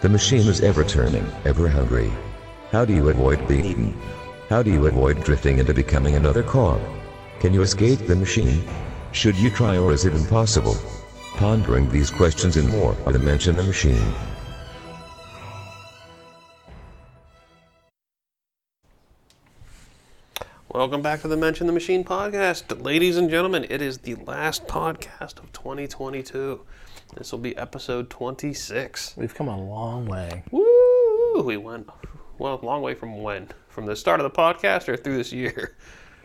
The machine is ever turning, ever hungry. How do you avoid being eaten? How do you avoid drifting into becoming another cog? Can you escape the machine? Should you try or is it impossible? Pondering these questions and more on the Mensch and the Machine. Welcome back to the Mensch and the Machine podcast. Ladies and gentlemen, it is the last podcast of 2022. This will be episode 26. We've come a long way. Woo! We went, well, a long way from when? From the start of the podcast or through this year?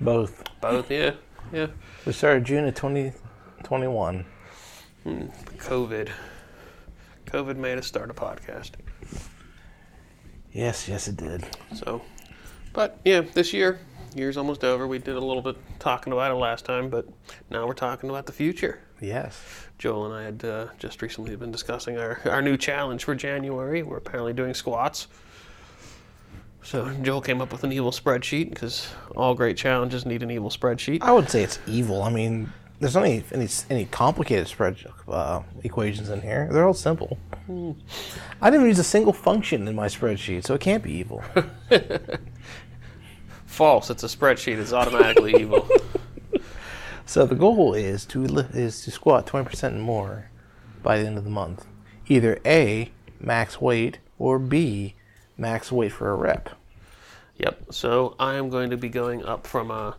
Both. Both, yeah. Yeah. We started June of 2021. Hmm, COVID. COVID made us start a podcast. Yes, yes, it did. So, but yeah, this year, year's almost over. We did a little bit talking about it last time, but now we're talking about the future. Yes. Joel and I had uh, just recently been discussing our, our new challenge for January. We're apparently doing squats. So Joel came up with an evil spreadsheet because all great challenges need an evil spreadsheet. I would say it's evil. I mean, there's not any any, any complicated spread uh, equations in here. They're all simple. I didn't use a single function in my spreadsheet, so it can't be evil. False. It's a spreadsheet. It's automatically evil. so the goal is to is to squat 20% more by the end of the month. Either A, max weight, or B, max weight for a rep. Yep. So I am going to be going up from uh,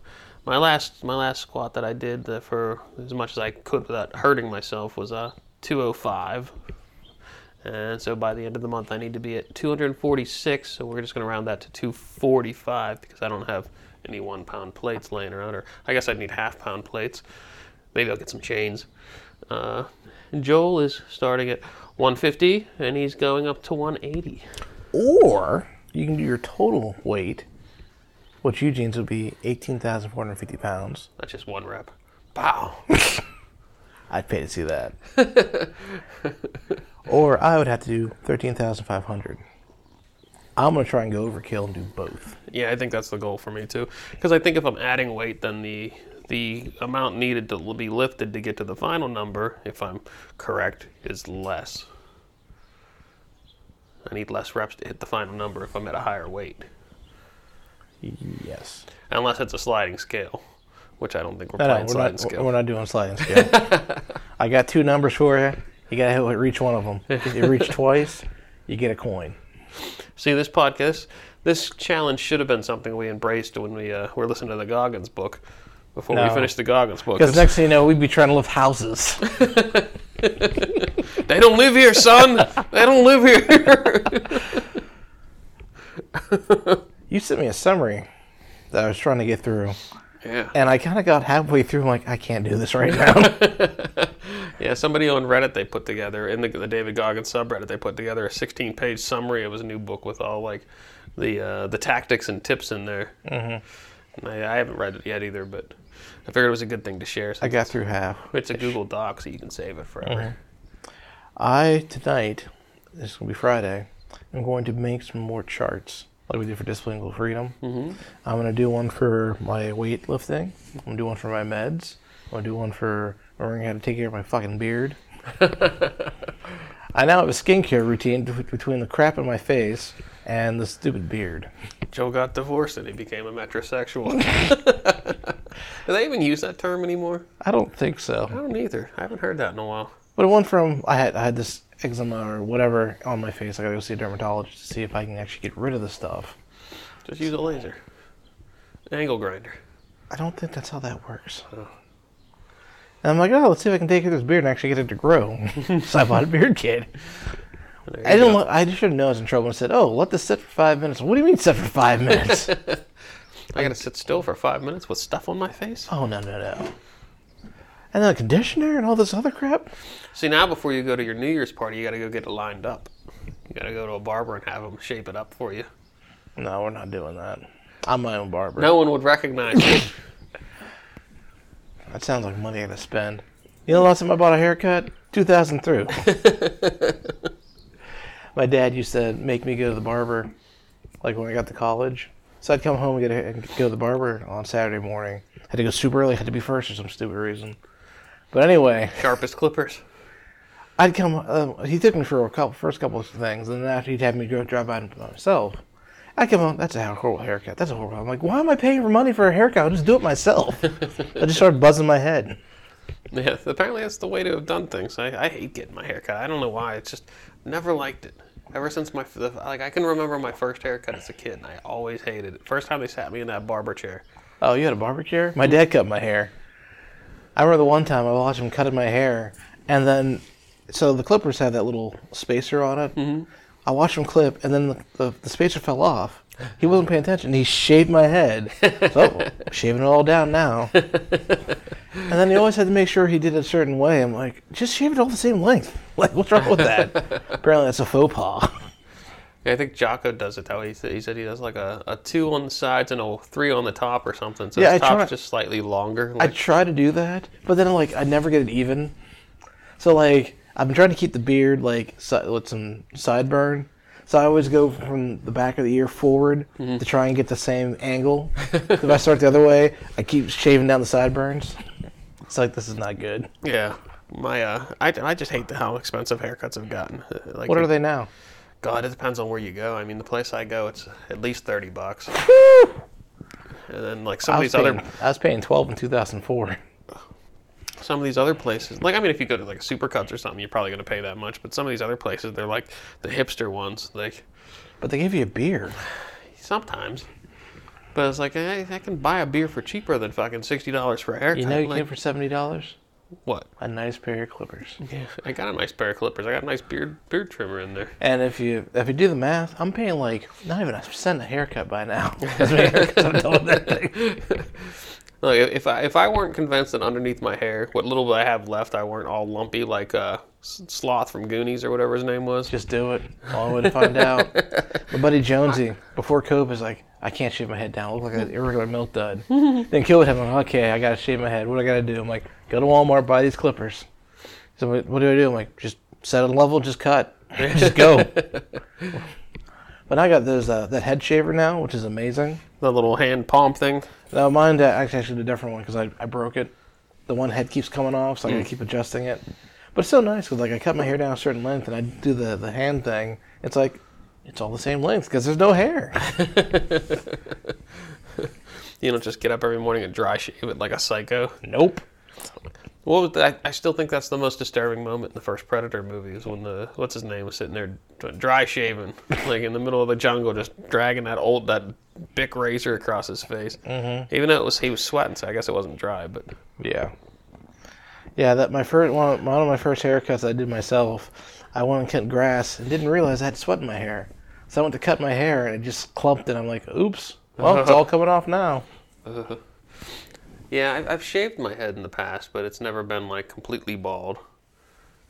my last my last squat that I did for as much as I could without hurting myself was uh, 205. And so by the end of the month, I need to be at 246. So we're just going to round that to 245 because I don't have any one pound plates laying around. Or I guess I'd need half pound plates. Maybe I'll get some chains. Uh, Joel is starting at 150 and he's going up to 180. Or you can do your total weight, which Eugene's would be 18,450 pounds. That's just one rep. Wow. I'd pay to see that. or I would have to do 13,500. I'm going to try and go overkill and do both. Yeah, I think that's the goal for me too. Because I think if I'm adding weight, then the the amount needed to be lifted to get to the final number, if I'm correct, is less. I need less reps to hit the final number if I'm at a higher weight, Yes. unless it's a sliding scale, which I don't think we're No, no, we're sliding not, scale. we're not doing sliding scale. I got two numbers for you. You got to hit reach one of them. If you reach twice, you get a coin. See, this podcast, this challenge should have been something we embraced when we uh, were listening to the Goggins book. Before we finished the Goggins book, Because next thing you know, we'd be trying to lift houses. They don't live here, son. they don't live here. you sent me a summary that I was trying to get through. yeah. And I kind of got halfway through. I'm like, I can't do this right now. Yeah, somebody on Reddit they put together in the, the David Goggins subreddit they put together a 16-page summary of his new book with all like the uh, the tactics and tips in there. Mm-hmm. I, I haven't read it yet either, but I figured it was a good thing to share. I got through half. It's a Google Doc, so you can save it forever. I tonight, this is gonna be Friday. I'm going to make some more charts like we did for Discipline Equal Freedom. Mm-hmm. I'm gonna do one for my weightlifting. I'm gonna do one for my meds. I'm gonna do one for learning how to take care of my fucking beard. I now have a skincare routine be- between the crap in my face and the stupid beard. Joe got divorced and he became a metrosexual. Do they even use that term anymore? I don't think so. I don't either. I haven't heard that in a while. But one from I had I had this eczema or whatever on my face. I gotta go see a dermatologist to see if I can actually get rid of the stuff. Just use a laser. Angle grinder. I don't think that's how that works. Oh. And I'm like, oh, let's see if I can take care of this beard and actually get it to grow. so I bought a beard kit. I didn't. Look, I should have known I was in trouble and said, oh, let this sit for five minutes. What do you mean sit for five minutes? I gotta sit still for five minutes with stuff on my face. oh no no no. And then a conditioner and all this other crap. See, now before you go to your New Year's party, you gotta go get it lined up. You gotta go to a barber and have them shape it up for you. No, we're not doing that. I'm my own barber. No one would recognize you. That sounds like money I gotta spend. You know, the last time I bought a haircut, 2003. My dad used to make me go to the barber, like when I got to college. So I'd come home and, get a, and go to the barber on Saturday morning. Had to go super early. Had to be first for some stupid reason. But anyway, Sharpest clippers. I'd come. Uh, he took me for a couple, first couple of things, and then after he'd have me go drive by myself. I'd come home. That's a horrible haircut. That's a horrible. I'm like, why am I paying for money for a haircut? I'll just do it myself. I just started buzzing my head. Yeah, apparently that's the way to have done things. I, I hate getting my hair cut. I don't know why. It's just never liked it. Ever since my like, I can remember my first haircut as a kid, and I always hated it. First time they sat me in that barber chair. Oh, you had a barber chair? My dad cut my hair. I remember the one time I watched him cutting my hair, and then, so the clippers had that little spacer on it. Mm-hmm. I watched him clip, and then the, the, the spacer fell off. He wasn't paying attention. He shaved my head. So, shaving it all down now. And then he always had to make sure he did it a certain way. I'm like, just shave it all the same length. Like, what's wrong with that? Apparently, that's a faux pas. Yeah, I think Jocko does it that way. He said he, said he does like a, a two on the sides and a three on the top or something. So Yeah, his I top's try- just slightly longer. I try to do that, but then like I never get it even. So like I've been trying to keep the beard like si- with some sideburn. So I always go from the back of the ear forward to try and get the same angle. if I start the other way, I keep shaving down the sideburns. It's like this is not good. yeah, my uh, I, I just hate the, how expensive haircuts have gotten. Like, What are they now? God, it depends on where you go. I mean, the place I go, it's at least thirty bucks. And then like some I of was, these paying, other I was paying twelve in two thousand four. Some of these other places, like I mean, if you go to like a Supercuts or something, you're probably gonna pay that much. But some of these other places, they're like the hipster ones. Like But they give you a beer sometimes, but it's like I, I can buy a beer for cheaper than fucking sixty dollars for a haircut. You know you like, it for seventy dollars. what? A nice pair of clippers. Yeah, I got a nice pair of clippers. I got a nice beard beard trimmer in there. And if you if you do the math, I'm paying like not even a cent a haircut by now. Many haircuts I've done with that thing. Like if I if I weren't convinced that underneath my hair, what little bit I have left, I weren't all lumpy like uh, Sloth from Goonies or whatever his name was. Just do it. Only way to find out. My buddy Jonesy, before COVID, was like, I can't shave my head down. I look like an irregular milk dud. then COVID happened. I'm like, okay, I gotta shave my head. What do I gotta do? I'm like, go to Walmart, buy these clippers. So what, what do I do? I'm like, just set a level, just cut, just go. but I got those uh, that head shaver now, which is amazing. The little hand palm thing. Now mine uh, actually actually a different one because I, I broke it. The one head keeps coming off, so I gotta keep adjusting it. But it's so nice because like I cut my hair down a certain length and I do the the hand thing. It's like it's all the same length because there's no hair. You don't just get up every morning and dry shave it like a psycho. nope. What was that? I still think that's the most disturbing moment in the first Predator movie is when the what's his name was sitting there dry shaving, like in the middle of the jungle, just dragging that old that big razor across his face. Mm-hmm. Even though it was he was sweating, so I guess it wasn't dry. But Yeah. Yeah, that my first one, one of my first haircuts I did myself. I went and cut grass and didn't realize I had sweat in my hair. So I went to cut my hair and it just clumped and I'm like, oops. Well, it's all coming off now. yeah, I've, I've shaved my head in the past, but it's never been like completely bald.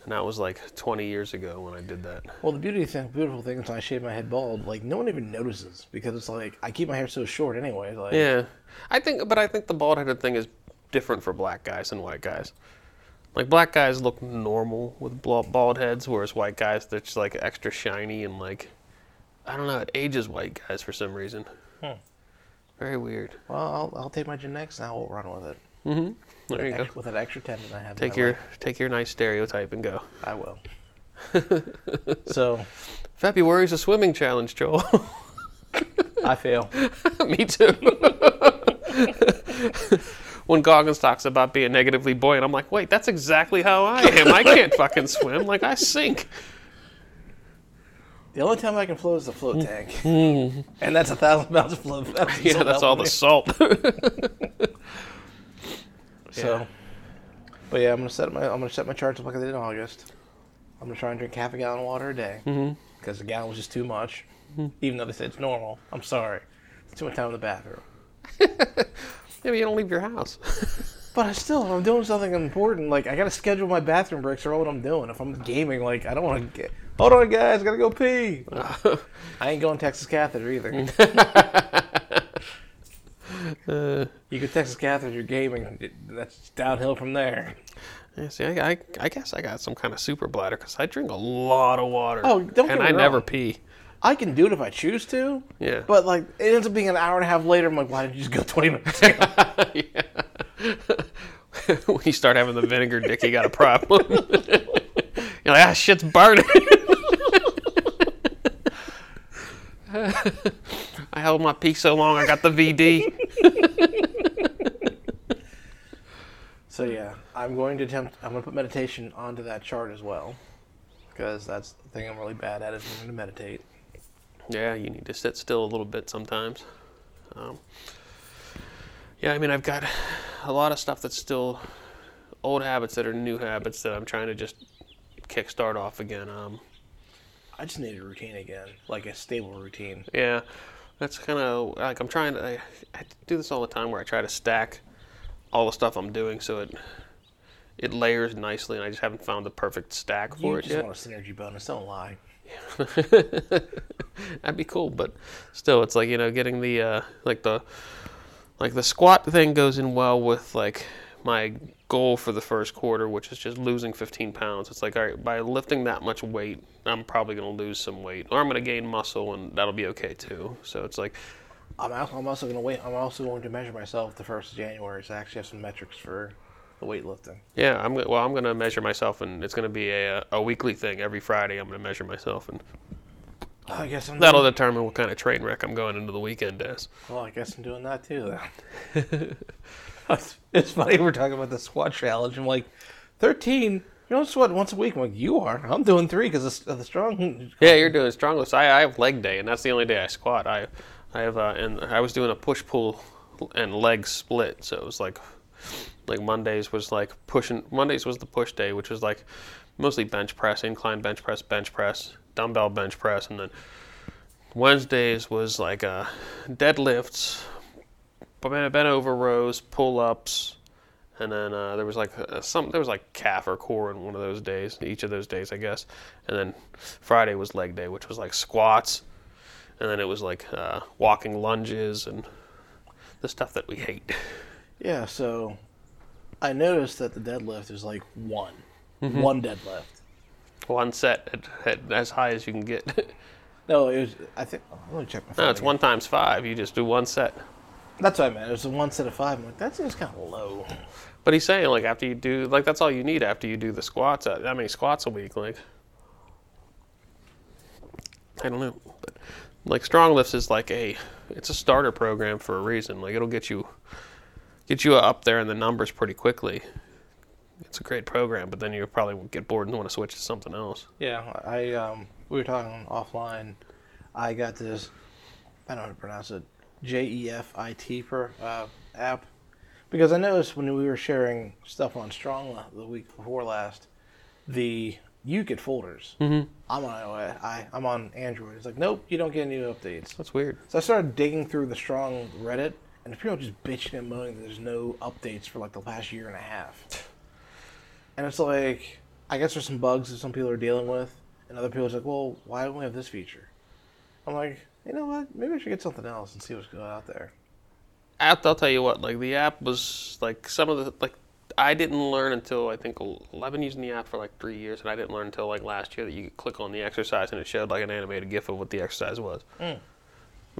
And that was like 20 years ago when I did that. Well, the beauty thing, beautiful thing is when I shave my head bald, like no one even notices because it's like I keep my hair so short anyway. Like, Yeah, I think, but I think the bald headed thing is different for black guys and white guys. Like black guys look normal with bald heads, whereas white guys they're just like extra shiny and like I don't know. It ages white guys for some reason. Hmm. Very weird. Well, I'll, I'll take my genetics and I'll run with it. Mm-hmm. There you go. With that extra tendon I have. Take your life. take your nice stereotype and go. I will. so February's a swimming challenge, Joel. I fail. Me too. when Goggins talks about being negatively buoyant, I'm like, wait, that's exactly how I am. I can't fucking swim. Like I sink. The only time I can float is the float hmm. tank, hmm. and that's a thousand pounds of float. That's Yeah, that's all the salt. So, but yeah, I'm gonna set my I'm gonna set my charts up like I did in August. I'm gonna try and drink half a gallon of water a day mm-hmm. because a gallon was just too much. Mm-hmm. Even though they said it's normal, I'm sorry. It's too much time in the bathroom. Yeah, but you don't leave your house. But I still, if I'm doing something important, like I gotta schedule my bathroom breaks or what I'm doing. If I'm gaming, like I don't want to get. Hold on, guys, gotta go pee. I ain't going Texas catheter either. Mm. you go Texas catheter, you're gaming. It- That's downhill from there. Yeah, see, I, I, I guess I got some kind of super bladder because I drink a lot of water. Oh, don't and get me I never pee. I can do it if I choose to. Yeah. But like, it ends up being an hour and a half later. I'm like, why didn't you just go 20 minutes ago? when you start having the vinegar dick, you got a problem. You're like, ah, shit's burning. I held my peace so long, I got the VD. So yeah, I'm going to attempt. I'm going to put meditation onto that chart as well, because that's the thing I'm really bad at is learning to meditate. Yeah, you need to sit still a little bit sometimes. Um, yeah, I mean, I've got a lot of stuff that's still old habits that are new habits that I'm trying to just kickstart off again. Um, I just need a routine again, like a stable routine. yeah, that's kind of like I'm trying to. I, I do this all the time where I try to stack all the stuff I'm doing so it it layers nicely, and I just haven't found the perfect stack for You it just yet. want a synergy bonus. Don't lie. That'd be cool, but still, it's like you know, getting the uh, like the like the squat thing goes in well with like my goal for the first quarter, which is just losing 15 pounds. It's like all right, by lifting that much weight, I'm probably gonna lose some weight, or I'm gonna gain muscle, and that'll be okay too. So it's like, I'm also, I'm also going to wait. I'm also going to measure myself the first of January. So I actually have some metrics for the weightlifting. yeah, I'm well, I'm gonna measure myself, and it's gonna be a a weekly thing every Friday. I'm gonna measure myself, and I guess I'm. that'll determine what kind of train wreck I'm going into the weekend as. Well, I guess I'm doing that too then. it's, funny we're talking about the squat challenge. I'm like, 13. You don't sweat once a week. I'm like, you are. I'm doing three because of the strong. Yeah, you're doing strong lifts. I, I have leg day, and that's the only day I squat. I, I have, uh, and I was doing a push pull and leg split. So it was like, like Mondays was like pushing. Mondays was the push day, which was like mostly bench press, incline bench press, bench press, dumbbell bench press, and then Wednesdays was like uh, deadlifts, bent bent over rows, pull ups, and then uh, there was like uh, some there was like calf or core in one of those days, each of those days, I guess. And then Friday was leg day, which was like squats, and then it was like uh, walking lunges and the stuff that we hate. Yeah, so I noticed that the deadlift is like one. Mm-hmm. One deadlift. One set at, at as high as you can get. No, it was. I think. Let me check my phone. no, it's again. one times five. You just do one set. That's what I meant. It was a one set of five. I'm like, that seems kind of low. But he's saying like after you do like that's all you need after you do the squats. Uh, How many squats a week? Like I don't know, but like strong lifts is like a it's a starter program for a reason. Like it'll get you get you up there in the numbers pretty quickly. It's a great program, but then you probably get bored and want to switch to something else. Yeah, I um, we were talking offline. I got this. I don't know how to pronounce it. J E F I T per uh, app because I noticed when we were sharing stuff on Strong the week before last, the you get folders. Mm-hmm. I'm on iOS. I I'm on Android. It's like nope, you don't get any updates. That's weird. So I started digging through the Strong Reddit, and people just bitching and moaning that there's no updates for like the last year and a half. And it's like, I guess there's some bugs that some people are dealing with, and other people are like, well, why don't we have this feature? I'm like, you know what? Maybe I should get something else and see what's going out there. app i'll tell you what like the app was like some of the like i didn't learn until i think i've been using the app for like three years and i didn't learn until like last year that you could click on the exercise and it showed like an animated gif of what the exercise was And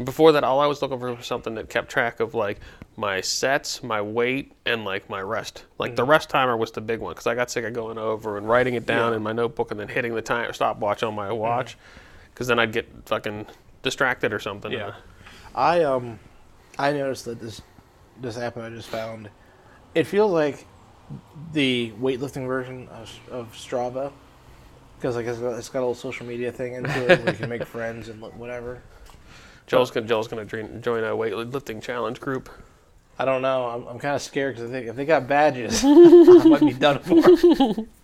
before that all i was looking for was something that kept track of like my sets my weight and like my rest like the mm. rest timer was the big one because i got sick of going over and writing it down Yeah. in my notebook and then hitting the time stopwatch on my watch mm. because then i'd get fucking distracted or something Yeah. I um, I noticed that this this app I just found, it feels like the weightlifting version of, of Strava, because like it's got, it's got a little social media thing into it where you can make friends and whatever. joel's gonna joel's gonna join join a weightlifting challenge group I don't know. I'm, I'm kind of scared because I think if they got badges, I might be done for.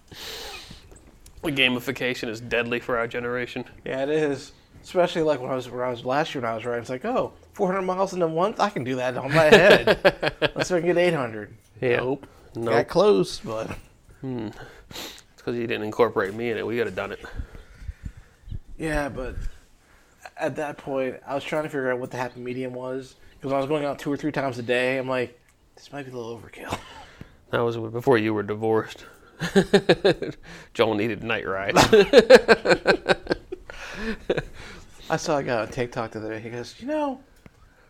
The gamification is deadly for our generation. Yeah, it is. Especially like when I was when I was last year when I was riding, it's like, oh, 400 miles in a month, I can do that on my head. Let's see if I can get 800. Yeah. Nope. Nope. Got close, but hmm. It's because you didn't incorporate me in it. We could have done it. yeah, but at that point, I was trying to figure out what the happy medium was because I was going out two or three times a day. I'm like, this might be a little overkill. That was before you were divorced. Joel needed night rides. I saw a guy on TikTok the other day. He goes, you know,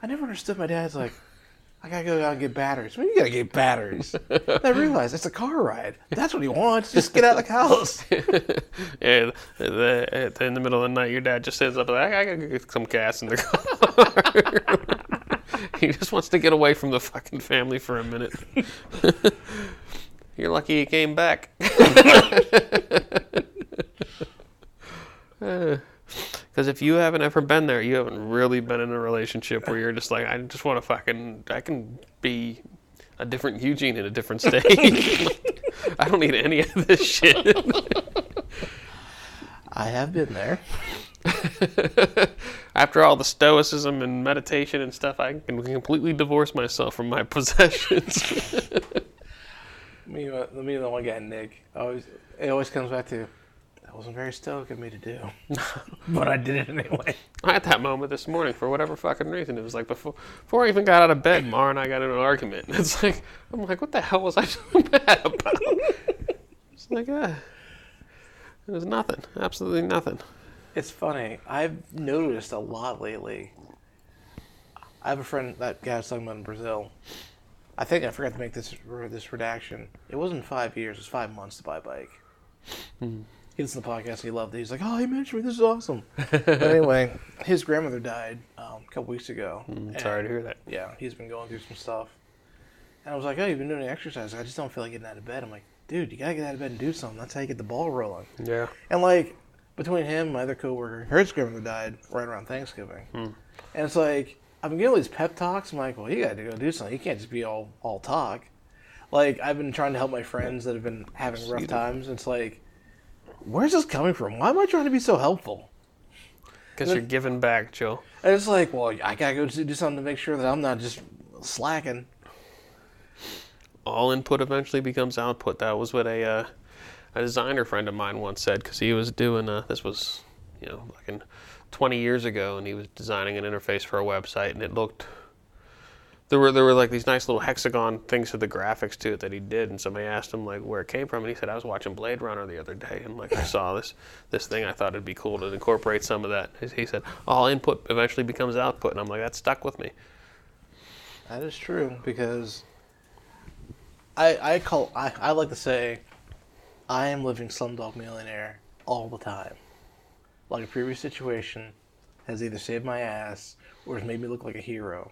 I never understood my dad's like, I gotta go out and get batteries. When you gotta get batteries? I realized it's a car ride. That's what he wants. Just get out of the house. Yeah, the, the, in the middle of the night, your dad just sits up like, I gotta get some gas in the car. he just wants to get away from the fucking family for a minute. You're lucky he came back. Because if you haven't ever been there, you haven't really been in a relationship where you're just like, I just want to fucking, I can be a different Eugene in a different state. I don't need any of this shit. I have been there. After all the stoicism and meditation and stuff, I can completely divorce myself from my possessions. Me, and my- me and the one guy, Nick. Always, it always comes back to that wasn't very stoic of me to do, but I did it anyway. I had that moment this morning for whatever fucking reason. It was like before, before I even got out of bed, Mar and I got in an argument. It's like I'm like, what the hell was I so mad about? It's like, uh, it was nothing, absolutely nothing. It's funny. I've noticed a lot lately. I have a friend that guy I was talking about in Brazil. I think I forgot to make this this redaction. It wasn't five years; it was five months to buy a bike. He listened to the podcast. He loved it. He's like, "Oh, he mentioned me. This is awesome." but anyway, his grandmother died um, a couple weeks ago. I'm sorry to hear that. Yeah, he's been going through some stuff. And I was like, "Oh, you've been doing the exercise." I just don't feel like getting out of bed. I'm like, "Dude, you gotta get out of bed and do something. That's how you get the ball rolling." Yeah, And like between him and my other coworker, her grandmother died right around Thanksgiving. And it's like I've been getting all these pep talks. I'm like, well, you got to go do something. You can't just be all all talk. Like I've been trying to help my friends that have been having rough times. It's like, where's this coming from? Why am I trying to be so helpful? because you're giving back, Joe. And it's like, well, I gotta go do something to make sure that I'm not just slacking. all input eventually becomes output. That was what a uh, a designer friend of mine once said because he was doing uh, this was you know like in 20 years ago and he was designing an interface for a website and it looked there were there were like these nice little hexagon things to the graphics to it that he did and somebody asked him like where it came from and he said I was watching Blade Runner the other day and like I saw this this thing I thought it'd be cool to incorporate some of that he said all input eventually becomes output and I'm like that stuck with me That is true because I I call I, I like to say I am living Slumdog Millionaire all the time. Like a previous situation has either saved my ass or has made me look like a hero.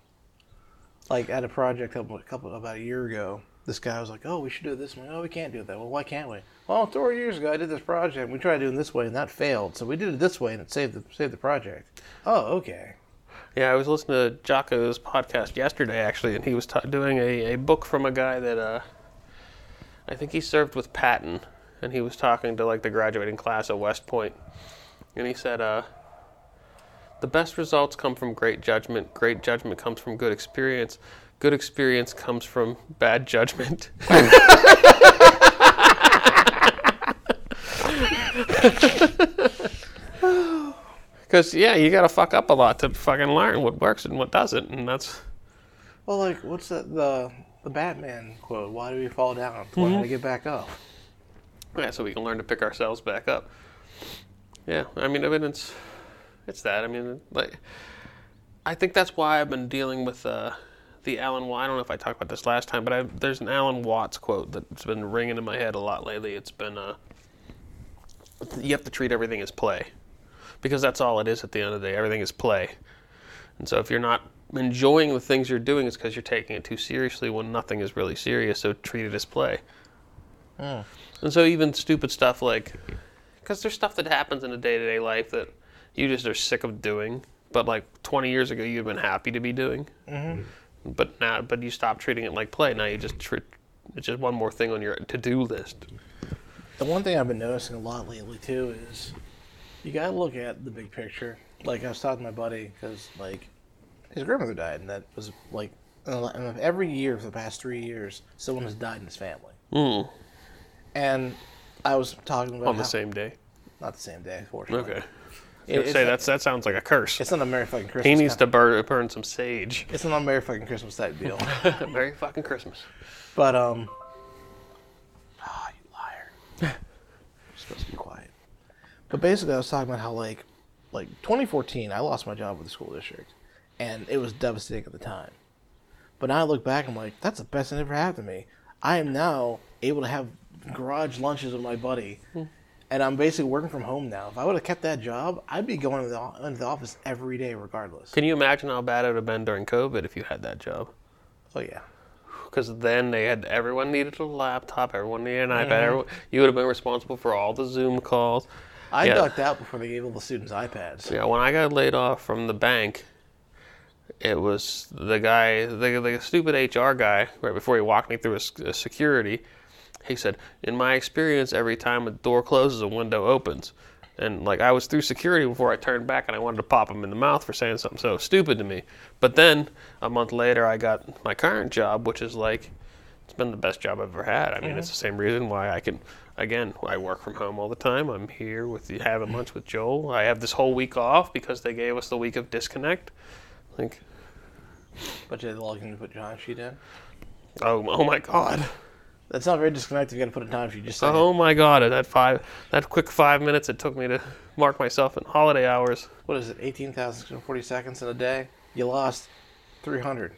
Like at a project a couple about a year ago, this guy was like, "Oh, we should do it this way." Oh, we can't do it that. Well, why can't we? Well, four years ago, I did this project. We tried doing this way, and that failed. So we did it this way, and it saved the saved the project. Oh, okay. Yeah, I was listening to Jocko's podcast yesterday, actually, and he was ta doing a, a book from a guy that uh, I think he served with Patton, and he was talking to like the graduating class at West Point, and he said, uh, "The best results come from great judgment. Great judgment comes from good experience. Good experience comes from bad judgment." Because yeah, you got to fuck up a lot to fucking learn what works and what doesn't, and that's Well, like, what's that the the Batman quote? Why do we fall down? To learn how to get back up. yeah. So we can learn to pick ourselves back up. Yeah, I mean, evidence. mean, it's that. I mean, like, I think that's why I've been dealing with uh, the Alan. Wa- I don't know if I talked about this last time, but I, there's an Alan Watts quote that's been ringing in my head a lot lately. It's been uh, you have to treat everything as play, because that's all it is at the end of the day. Everything is play. And so if you're not enjoying the things you're doing, it's because you're taking it too seriously when nothing is really serious. So treat it as play. And so even stupid stuff like, because there's stuff that happens in a day-to-day life that you just are sick of doing, but like 20 years ago you've been happy to be doing. Mm-hmm. But now, but you stop treating it like play. Now you just treat it's just one more thing on your to-do list. The one thing I've been noticing a lot lately too is you gotta look at the big picture. Like I was talking to my buddy because like his grandmother died, and that was like in a lot- in every year for the past three years, someone has died in his family. Mm. And I was talking about On the how- same day. not the same day, fortunately. Okay. It- say that's that sounds like a curse. it's not a Merry fucking Christmas. He needs to burn burn some sage. It's not a Merry fucking Christmas type deal. Merry fucking Christmas. But um, ah, you liar. You're supposed to be quiet. But basically, I was talking about how like, like 2014, I lost my job with the school district, and it was devastating at the time. But now I look back, I'm like, that's the best thing that ever happened to me. I am now able to have garage lunches with my buddy, and I'm basically working from home now. If I would have kept that job, I'd be going to the, into the office every day, regardless. Can you imagine how bad it would have been during COVID if you had that job? Oh yeah, Because then they had everyone needed a laptop, everyone needed an Mm-hmm. iPad. Everyone, you would have been responsible for all the Zoom calls. I Yeah. ducked out before they gave all the students iPads. Yeah, when I got laid off from the bank, it was the guy, the, the stupid HR guy, right before he walked me through a, s- a security. He said, "In my experience, every time a door closes, a window opens." And like I was through security before I turned back, and I wanted to pop him in the mouth for saying something so stupid to me. But then a month later, I got my current job, which is like it's been the best job I've ever had. I mean, it's mm-hmm. the same reason why I can. Again, I work from home all the time. I'm here with you, having lunch with Joel. I have this whole week off because they gave us the week of disconnect. Like, But you had to log in to put time sheet in. oh, oh my God, That's not very disconnected. You got to put a time sheet. Just oh my God! That five, that quick five minutes it took me to mark myself in holiday hours. What is it? Eighteen thousand forty seconds in a day. You lost three hundred.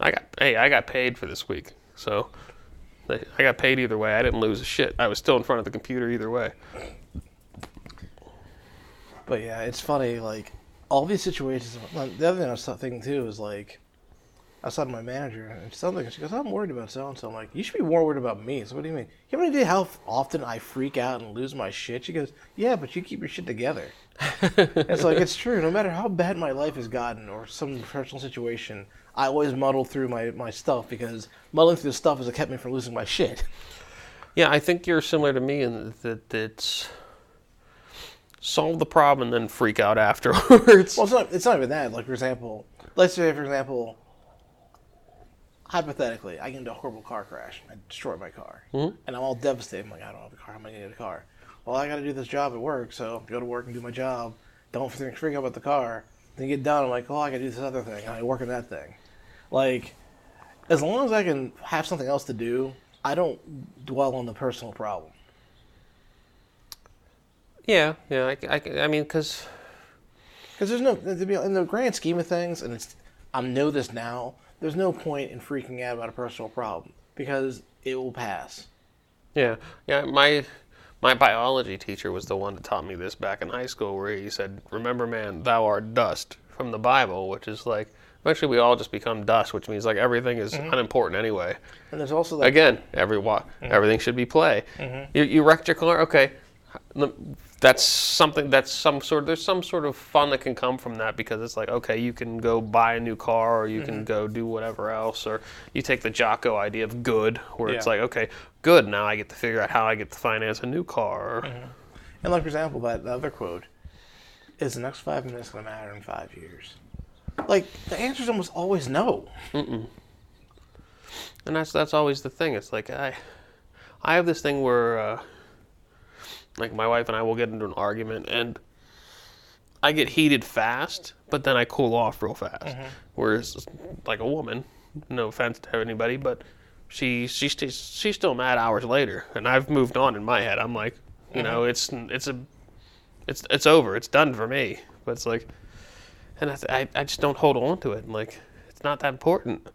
I got, hey, I got paid for this week, so I I got paid either way. I didn't lose a shit. I was still in front of the computer either way. But yeah, it's funny. Like all these situations. The other thing I was thinking too is like, I was talking to my manager and something. She goes, "I'm worried about so and so." I'm like, "You should be more worried about me." So what do you mean? You have any idea how often I freak out and lose my shit? She goes, "Yeah, but you keep your shit together." it's like it's true. No matter how bad my life has gotten or some personal situation, I always muddle through my, my stuff because muddling through the stuff has kept me from losing my shit. Yeah, I think you're similar to me in that it's solve the problem and then freak out afterwards. Well, it's not. It's not even that. Like for example, let's say for example, hypothetically, I get into a horrible car crash. I destroy my car, hmm? and I'm all devastated. I'm like, I don't have a car. I'm gonna get a car. Well, I got to do this job at work, so go to work and do my job. Don't freak freak out about the car. Then get done. I'm like, oh, I got to do this other thing. And I work on that thing. Like, as long as I can have something else to do, I don't dwell on the personal problem. yeah, yeah. I, I, I mean, because Because there's no, in the grand scheme of things, and it's I know this now. There's no point in freaking out about a personal problem because it will pass. yeah, yeah. My my biology teacher was the one that taught me this back in high school, where he said, "Remember, man, thou art dust," from the Bible, which is like eventually we all just become dust, which means like everything is mm-hmm. unimportant anyway. And there's also that Again, every wa- mm-hmm. everything should be play. Mm-hmm. You, you wrecked your car, okay. That's something. That's some sort. There's some sort of fun that can come from that because it's like, okay, you can go buy a new car, or you can go do whatever else, or you take the Jocko idea of good, where it's like, okay, good. Now I get to figure out how I get to finance a new car. And like for example, that other quote is the next five minutes going to matter in five years. Like the answer is almost always no. and that's that's always the thing. It's like I, I have this thing where, uh, like my wife and I will get into an argument, and I get heated fast, but then I cool off real fast. Whereas, like a woman, no offense to anybody, but she she st- she's still mad hours later, and I've moved on in my head. I'm like, you know, it's it's a it's it's over. It's done for me. But it's like, and I, I I just don't hold on to it. And Like it's not that important.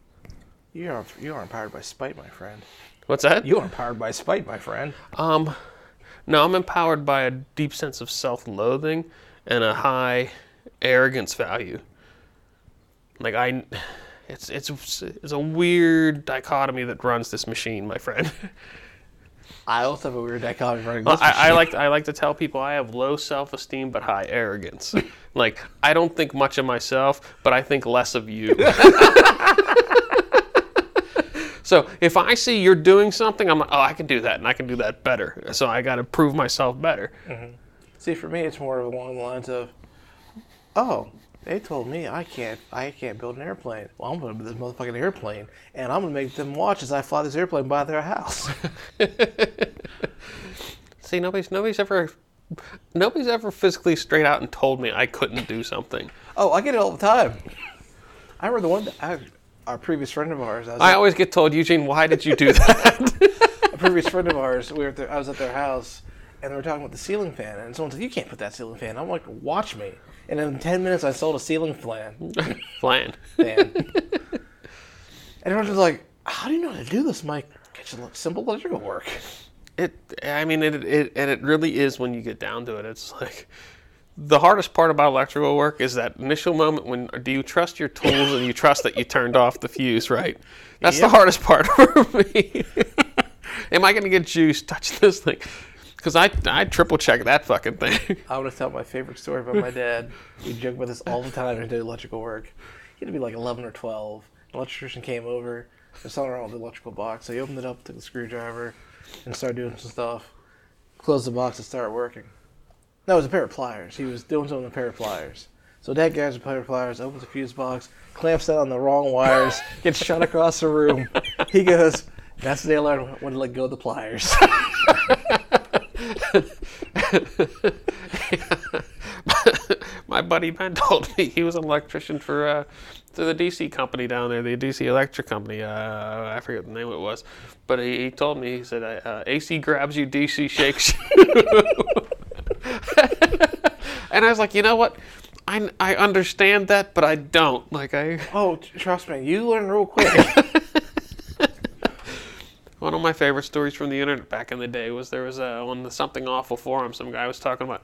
You are you are empowered by spite, my friend. What's that? You are empowered by spite, my friend. Um, no, I'm empowered by a deep sense of self-loathing and a high arrogance value. Like I, it's it's it's a weird dichotomy that runs this machine, my friend. I also have a weird dichotomy running Well, this I, I machine. like I like to tell people I have low self-esteem but high arrogance. like I don't think much of myself, but I think less of you. so if I see you're doing something, I'm like, oh, I can do that, and I can do that better. So I got to prove myself better. Mm-hmm. See, for me, it's more along the lines of, oh, they told me I can't, I can't build an airplane. Well, I'm gonna build this motherfucking airplane, and I'm gonna make them watch as I fly this airplane by their house. See, nobody's nobody's ever nobody's ever physically straight out and told me I couldn't do something. oh, I get it all the time. I remember the one, I, our previous friend of ours. I I always get told, Eugene, why did you do that? a previous friend of ours, we were at their, I was at their house, and they were talking about the ceiling fan, and someone said, "You can't put that ceiling fan." I'm like, "Watch me!" And in ten minutes, I sold a ceiling fan. Flan. fan. everyone's just like, "How do you know how to do this, Mike?" It's just simple electrical work. It, I mean, it, it, and it really is when you get down to it. It's like the hardest part about electrical work is that initial moment when do you trust your tools and you trust that you turned off the fuse, right? That's the hardest part for me. Am I going to get juice touching this thing? Because I, I triple check that fucking thing. I want to tell my favorite story about my dad. We joke about this all the time when he did electrical work. he'd be like 11 or 12. An electrician came over, was something wrong with the electrical box. So he opened it up, took the screwdriver, and started doing some stuff. Closed the box and started working. No, it was a pair of pliers. He was doing something with a pair of pliers. So dad grabs a pair of pliers, opens the fuse box, clamps that on the wrong wires, gets shot across the room. He goes, that's the day I learned when to let go of the pliers. My buddy Ben told me he was an electrician for uh, to the DC company down there, the DC Electric Company. Uh, I forget the name it was, but he, he told me he said uh, AC grabs you, DC shakes you. and I was like, you know what? I, I understand that, but I don't. Like I. oh, trust me, you learn real quick. One of my favorite stories from the internet back in the day was there was a, on the Something Awful forum, some guy was talking about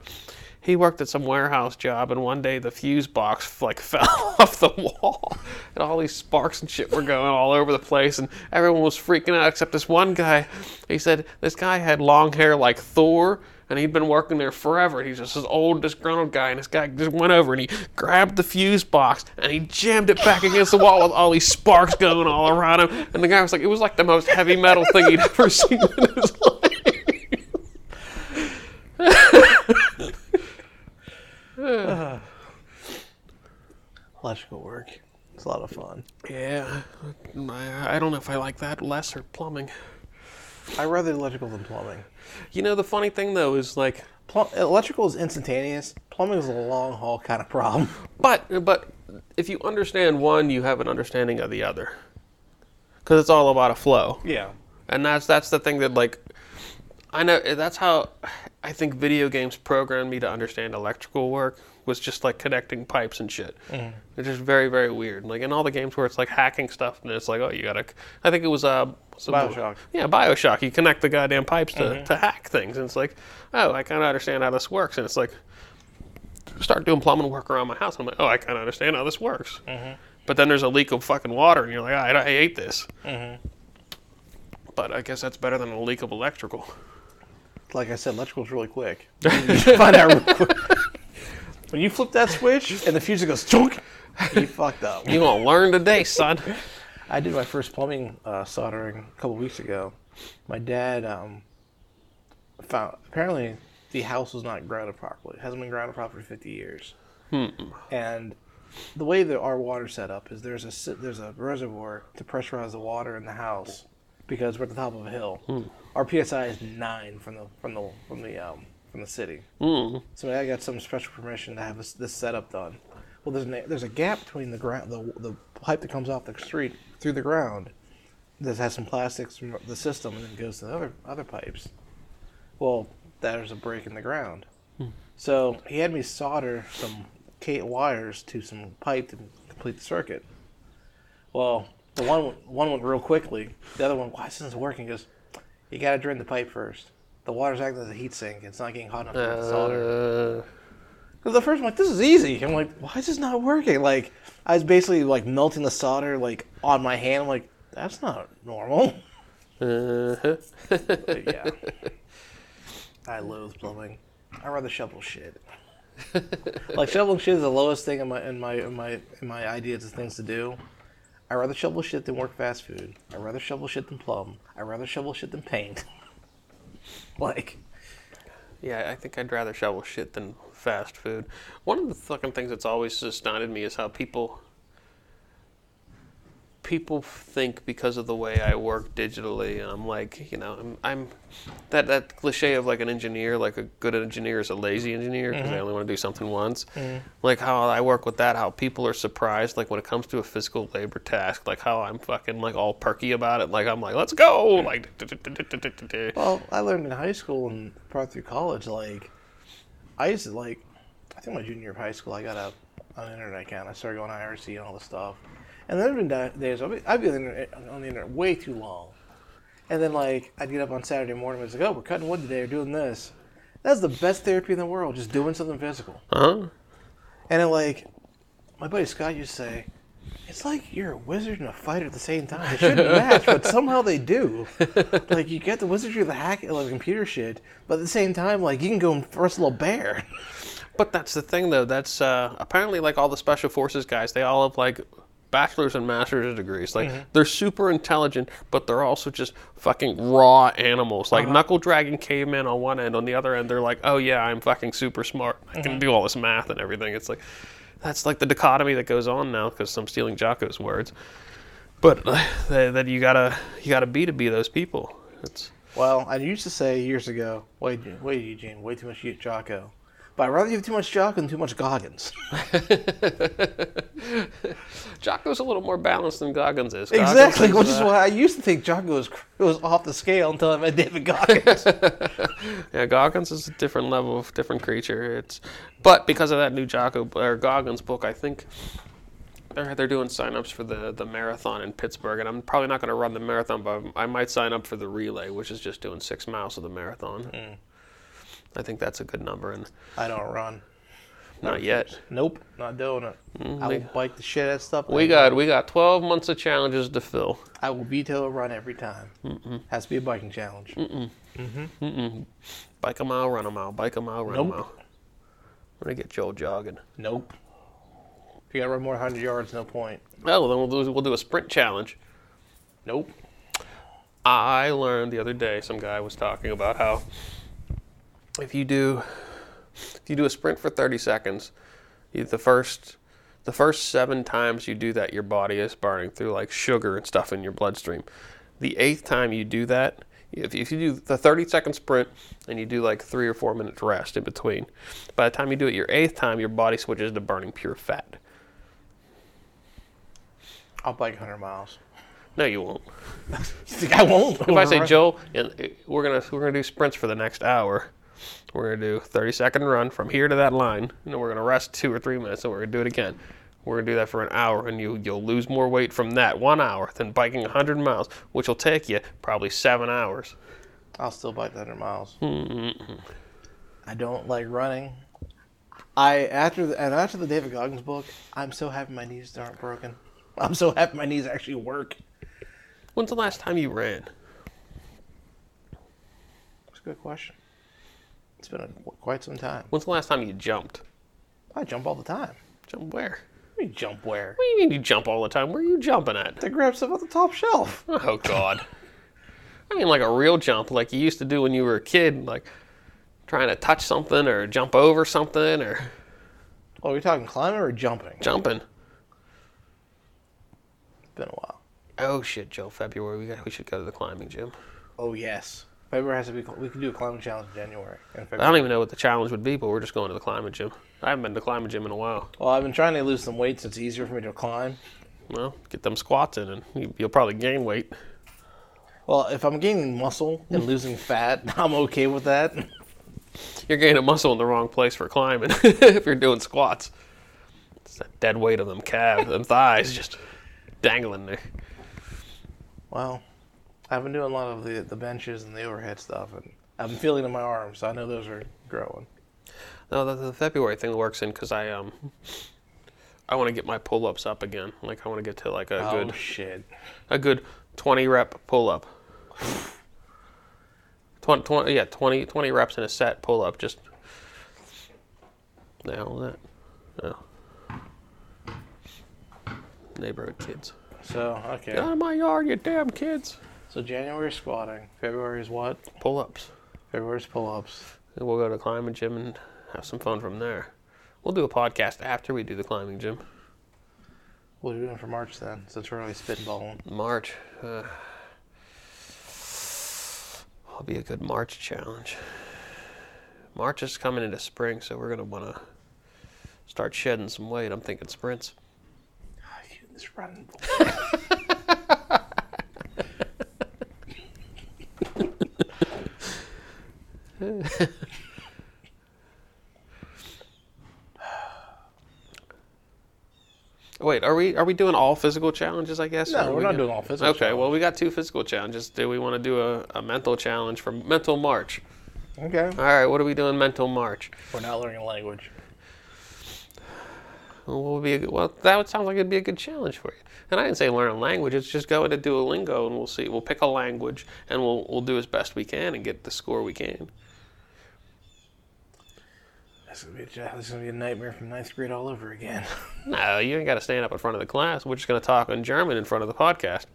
he worked at some warehouse job, and one day the fuse box like fell off the wall, and all these sparks and shit were going all over the place, and everyone was freaking out except this one guy. He said this guy had long hair like Thor. And he'd been working there forever. He's just this old, disgruntled guy. And this guy just went over and he grabbed the fuse box and he jammed it back against the wall with all these sparks going all around him. And the guy was like, it was like the most heavy metal thing he'd ever seen in his life. Electrical work. It's a lot of fun. Yeah, I, I don't know if I like that less or plumbing. I rather electrical than plumbing. You know, the funny thing though is like, Plum- electrical is instantaneous. Plumbing is a long haul kind of problem. but but if you understand one, you have an understanding of the other, because it's all about a flow. Yeah. and that's that's the thing that like I know that's how I think video games programmed me to understand electrical work was just like connecting pipes and shit. It's just very very weird. Like in all the games where it's like hacking stuff and it's like oh you gotta I think it was uh some- Bioshock. yeah Bioshock you connect the goddamn pipes to, mm-hmm. to hack things and it's like oh I kind of understand how this works and it's like start doing plumbing work around my house and I'm like oh I kind of understand how this works. Mm-hmm. But then there's a leak of fucking water and you're like ah, I, I hate this. Mm-hmm. But I guess that's better than a leak of electrical. Like I said, electrical's really quick. You find out real quick. When you flip that switch and the fuse goes chunk, you fucked up. You gonna learn today, son. I did my first plumbing uh, soldering a couple weeks ago. My dad um, found apparently the house was not grounded properly. It hasn't been grounded properly for 50 years. And the way that our water's set up is there's a there's a reservoir to pressurize the water in the house because we're at the top of a hill. Our psi is nine from the from the from the um, from the city. Mm. So I got some special permission to have this, this setup done. Well, there's a, there's a gap between the ground, the, the pipe that comes off the street through the ground, that has some plastics from the system, and then goes to the other other pipes. Well, there's a break in the ground. Hmm. So he had me solder some wires to some pipe to complete the circuit. Well, the one went- one went real quickly. The other one, why isn't this working? He goes, you got to drain the pipe first. The water's acting as a heat sink. It's not getting hot enough to solder. Uh, Because the first one, like, this is easy. I'm like, why is this not working? Like, I was basically like melting the solder like on my hand. I'm like, that's not normal. uh-huh. Yeah, I loathe plumbing. I rather shovel shit. like shoveling shit is the lowest thing in my in my in my in my ideas of things to do. I rather shovel shit than work fast food. I rather shovel shit than plumb. I rather shovel shit than paint. like, Yeah, I think I'd rather shovel shit than fast food. One of the fucking things that's always astounded me is how people people think because of the way I work digitally, and I'm like, you know, I'm, I'm that that cliche of like an engineer, like a good engineer is a lazy engineer because they mm-hmm. only want to do something once. Mm-hmm. Like how I work with that, how people are surprised, like when it comes to a physical labor task, like how I'm fucking like all perky about it, like I'm like, let's go, like. well, I learned in high school and part through college. Like, I used to like, I think my junior year of high school, I got a an internet account. I started going to IRC and all this stuff, And then there have been da- days I've been, I'd be on the, internet, on the internet way too long. And then, like, I'd get up on Saturday morning and it's like, oh, we're cutting wood today, we're doing this. That's the best therapy in the world, just doing something physical. Huh? And then, like, my buddy Scott used to say, it's like you're a wizard and a fighter at the same time. They shouldn't match, but somehow they do. Like, you get the wizardry of the hack, like, computer shit, but at the same time, like, you can go and wrestle a bear. But that's the thing, though. That's uh, apparently like all the special forces guys. They all have like bachelor's and master's degrees. Like mm-hmm. they're super intelligent, but they're also just fucking raw animals. Like uh-huh. knuckle dragging caveman on one end, on the other end, they're like, oh yeah, I'm fucking super smart. I can mm-hmm. do all this math and everything. It's like that's like the dichotomy that goes on now because I'm stealing Jocko's words. But uh, that you gotta you gotta be to be those people. It's Well, I used to say years ago, wait, wait, Eugene, way too much you, Jocko. But I'd rather you have too much Jocko than too much Goggins. Jocko's a little more balanced than Goggins is. Goggins exactly, is, which is uh, why I used to think Jocko was, was off the scale until I met David Goggins. Yeah, Goggins is a different level of different creature. It's but because of that new Jocko or Goggins book, I think they're they're doing signups for the the marathon in Pittsburgh, and I'm probably not going to run the marathon, but I might sign up for the relay, which is just doing six miles of the marathon. I think that's a good number, and I don't run. not yet. Nope, not doing it. I will bike the shit out of stuff. We got we got 12 months of challenges to fill. I will veto a run every time. Has to be a biking challenge. Mm mm. Mm mm. Bike a mile, run a mile. Bike a mile, run Nope. a mile. I'm gonna get Joel jogging. Nope. If you gotta run more than 100 yards, no point. Oh, well, then we'll do we'll do a sprint challenge. Nope. I learned the other day some guy was talking about how if you do if you do a sprint for 30 seconds, you, the first the first 7 times you do that your body is burning through like sugar and stuff in your bloodstream. The eighth time you do that, if, if you do the 30 second sprint and you do like 3 or 4 minutes rest in between, by the time you do it your eighth time your body switches to burning pure fat. I'll bike 100 miles. No, you won't. You think I won't? If I say Joe, and uh, we're gonna we're gonna do sprints for the next hour. We're gonna do 30 second run from here to that line, and then we're gonna rest two or three minutes, and we're gonna do it again. We're gonna do that for an hour, and you you'll lose more weight from that one hour than biking 100 miles, which will take you probably seven hours. I'll still bike 100 miles. Mm-hmm. I don't like running. I after the, and after the David Goggins book, I'm so happy my knees aren't broken. I'm so happy my knees actually work. When's the last time you ran? That's a good question. It's been a, quite some time. When's the last time you jumped? I jump all the time. Jump where? What do you jump where? What do you mean you jump all the time? Where are you jumping at? To grab stuff off the top shelf. Oh God. I mean like a real jump, like you used to do when you were a kid, like trying to touch something or jump over something or Oh, are we talking climbing or jumping? jumping. It's been a while. Oh shit, Joe! February, we got, we should go to the climbing gym. Oh yes. February has to be. We can do a climbing challenge in January. In I don't even know what the challenge would be, but we're just going to the climbing gym. I haven't been to the climbing gym in a while. Well, I've been trying to lose some weight so it's easier for me to climb. Well, get them squats in, and you, you'll probably gain weight. Well, if I'm gaining muscle and losing fat, I'm okay with that. You're gaining muscle in the wrong place for climbing if you're doing squats. It's that dead weight of them calves, them thighs, just dangling there. Well, I've been doing a lot of the the benches and the overhead stuff, and I've been feeling in my arms, so I know those are growing. No, the, the February thing works in because I um I want to get my pull ups up again. Like I want to get to like a Oh good shit! a good 20 rep pull up. 20, 20 yeah, 20, 20 reps in a set pull up. Just is that? Oh. Neighborhood kids. So okay. Get out of my yard, you damn kids. So January is squatting. February is what? Pull ups. February is pull-ups. And we'll go to climbing gym and have some fun from there. We'll do a podcast after we do the climbing gym. What are we doing for March then? Since we're really spitballing. March. Uh, will be a good March challenge. March is coming into spring, so we're gonna want to start shedding some weight. I'm thinking sprints. You this running. Wait, are we are we doing all physical challenges? I guess. No, we're we not gonna- doing all physical. Okay, well we got two physical challenges. Do we want to do a, a mental challenge for mental March? Okay. All right, what are we doing mental March? We're not learning a language. Well, what would be a good, well, that would sound like it'd be a good challenge for you. And I didn't say learn a language. It's just go into Duolingo and we'll see. We'll pick a language and we'll we'll do as best we can and get the score we can. This is gonna be a, this is gonna be a nightmare from ninth grade all over again. No, you ain't got to stand up in front of the class. We're just going to talk in German in front of the podcast.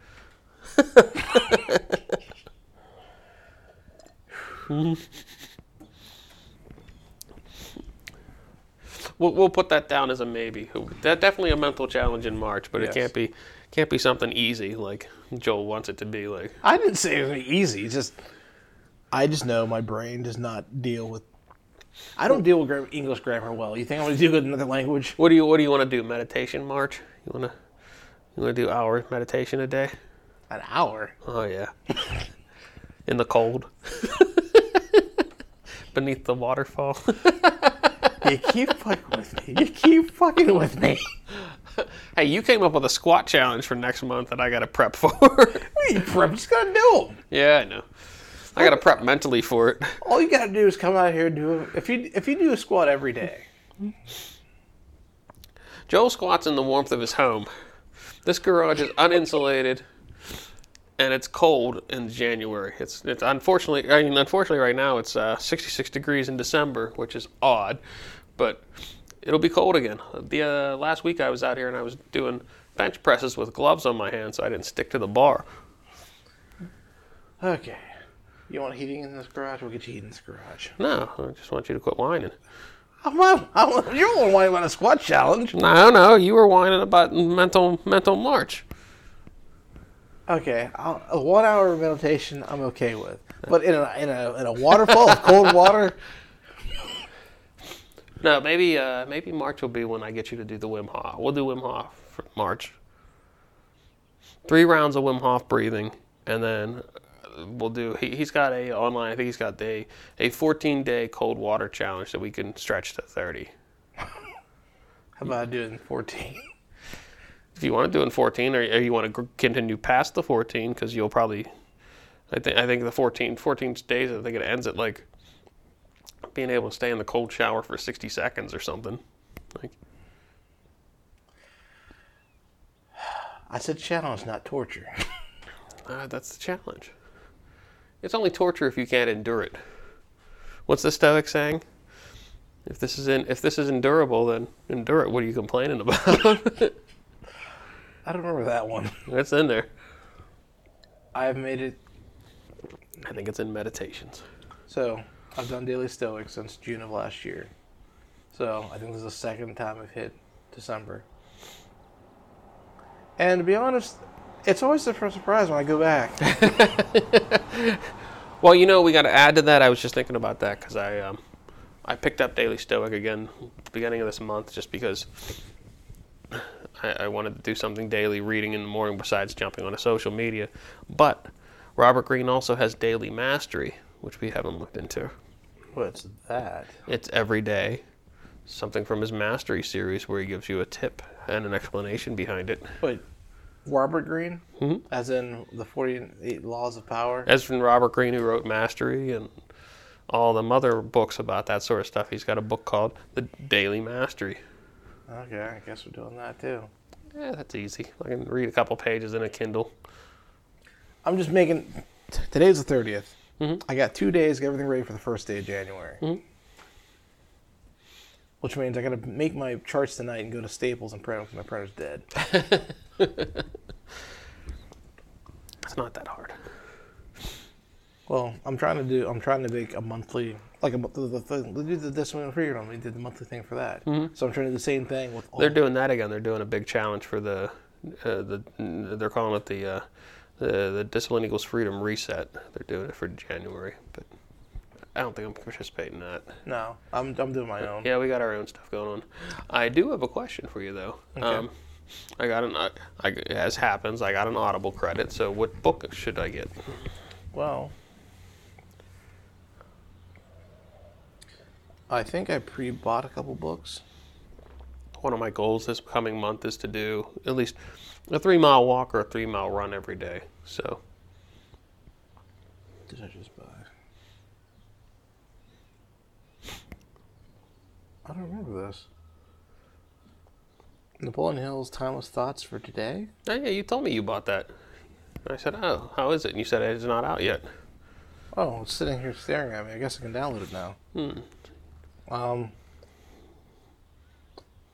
we'll, we'll put that down as a maybe. That definitely a mental challenge in March, but Yes. it can't be can't be something easy like Joel wants it to be. Like I didn't say it was easy. Just I just know my brain does not deal with. I don't deal with English grammar well. You think I'm gonna deal with another language? what do you what do you want to do? Meditation March? You want to you want to do hour meditation a day? An hour. Oh yeah. In the cold. Beneath the waterfall. You keep fucking with me. You keep fucking with me. hey, you came up with a squat challenge for next month that I got to prep for. You prep, just gotta do them. yeah, I know. I got to prep mentally for it. All you gotta do is come out here and do. If you if you do a squat every day, Joel squats in the warmth of his home. This garage is uninsulated, and it's cold in January. It's it's unfortunately I mean unfortunately right now it's uh, 66 degrees in December, which is odd, but it'll be cold again. The uh, last week I was out here and I was doing bench presses with gloves on my hands, so I didn't stick to the bar. okay. You want heating in this garage? We'll get you heating in this garage. No, I just want you to quit whining. I'm not, I'm, you're the one whining about a squat challenge. No, no, you were whining about mental mental march. Okay, I'll, a one hour meditation I'm okay with, but in a in a in a waterfall of cold water, No, maybe uh, maybe March will be when I get you to do the Wim Hof. We'll do Wim Hof for March. Three rounds of Wim Hof breathing, and then we'll do. He, he's got a online. I think he's got a a 14 day cold water challenge that we can stretch to 30. how about doing 14? If you want to do in 14, or, or you want to continue past the 14, because you'll probably. I think I think the 14 14 days. I think it ends at like being able to stay in the cold shower for 60 seconds or something. Like. I said challenge, not torture. Uh, that's the challenge. It's only torture if you can't endure it. What's the Stoic saying? If this is in, if this is endurable, then endure it. What are you complaining about? I don't remember that one. it's in there. I've made it I think it's in Meditations. so. I've done daily stoic since June of last year. So I think this is the second time I've hit December. And to be honest, it's always a surprise when I go back. Well, you know, we got to add to that. I was just thinking about that because I, um, I picked up Daily Stoic again beginning of this month just because I, I wanted to do something daily, reading in the morning besides jumping on a social media. But Robert Greene also has Daily Mastery, which we haven't looked into. What's that? It's every day, something from his Mastery series where he gives you a tip and an explanation behind it. Wait, Robert Greene? Mhm. As in the 48 Laws of Power? As from Robert Greene, who wrote Mastery and all the other books about that sort of stuff, he's got a book called The Daily Mastery. Okay, I guess we're doing that too. Yeah, that's easy. I can read a couple pages in a Kindle. I'm just making. Today's the 30th. Mhm. I got two days get everything ready for the first day of January. Mhm. Which means I gotta make my charts tonight and go to Staples and print them because my printer's dead. It's not that hard. Well, I'm trying to do. I'm trying to make a monthly, like a the, the, the, we did the Discipline Freedom. We did the monthly thing for that. So I'm trying to do the same thing with. All, They're doing that again. They're doing a big challenge for the, uh, the they're calling it the, uh, the the Discipline Equals Freedom Reset. They're doing it for January, but I don't think I'm participating in that. No, I'm I'm doing my own. Yeah, we got our own stuff going on. I do have a question for you though. Um, I got an, I, I, as happens, I got an Audible credit. So what book should I get? Well, I think I pre-bought a couple books. one of my goals this coming month is to do at least a three mile walk or a three mile run every day. So Did I just buy? I don't remember this. Napoleon Hill's Timeless Thoughts for today? oh, yeah, you told me you bought that. I said, oh, how is it? And you said it's not out yet. Oh, it's sitting here staring at me. I guess I can download it now. Hmm. Um,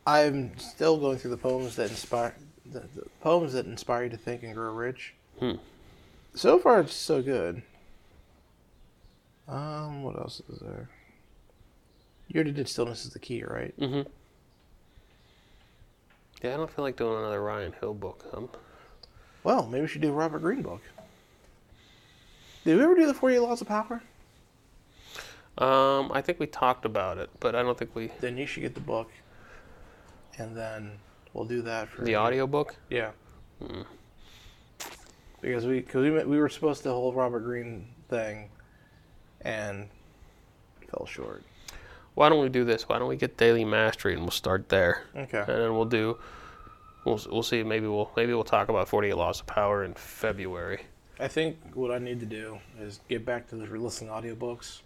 I'm still going through the poems that inspire the, the poems that inspire you to think and grow rich. Hmm. So far, it's so good. Um, what else is there? You already did stillness is the key, right? Mm-hmm. Yeah, I don't feel like doing another Ryan Hill book. Um, Well, maybe we should do a Robert Greene book. Did we ever do the 48 Laws of Power? um, I think we talked about it, but I don't think we Then you should get the book, and then we'll do that for the audio book. Yeah. Hmm. Because we cause we we were supposed to hold Robert Greene thing, and fell short. Why don't we do this? Why don't we get Daily Mastery and we'll start there, Okay. and then we'll do. We'll, we'll see. Maybe we'll maybe we'll talk about 48 Laws of Power in February. I think what I need to do is get back to the listening audiobooks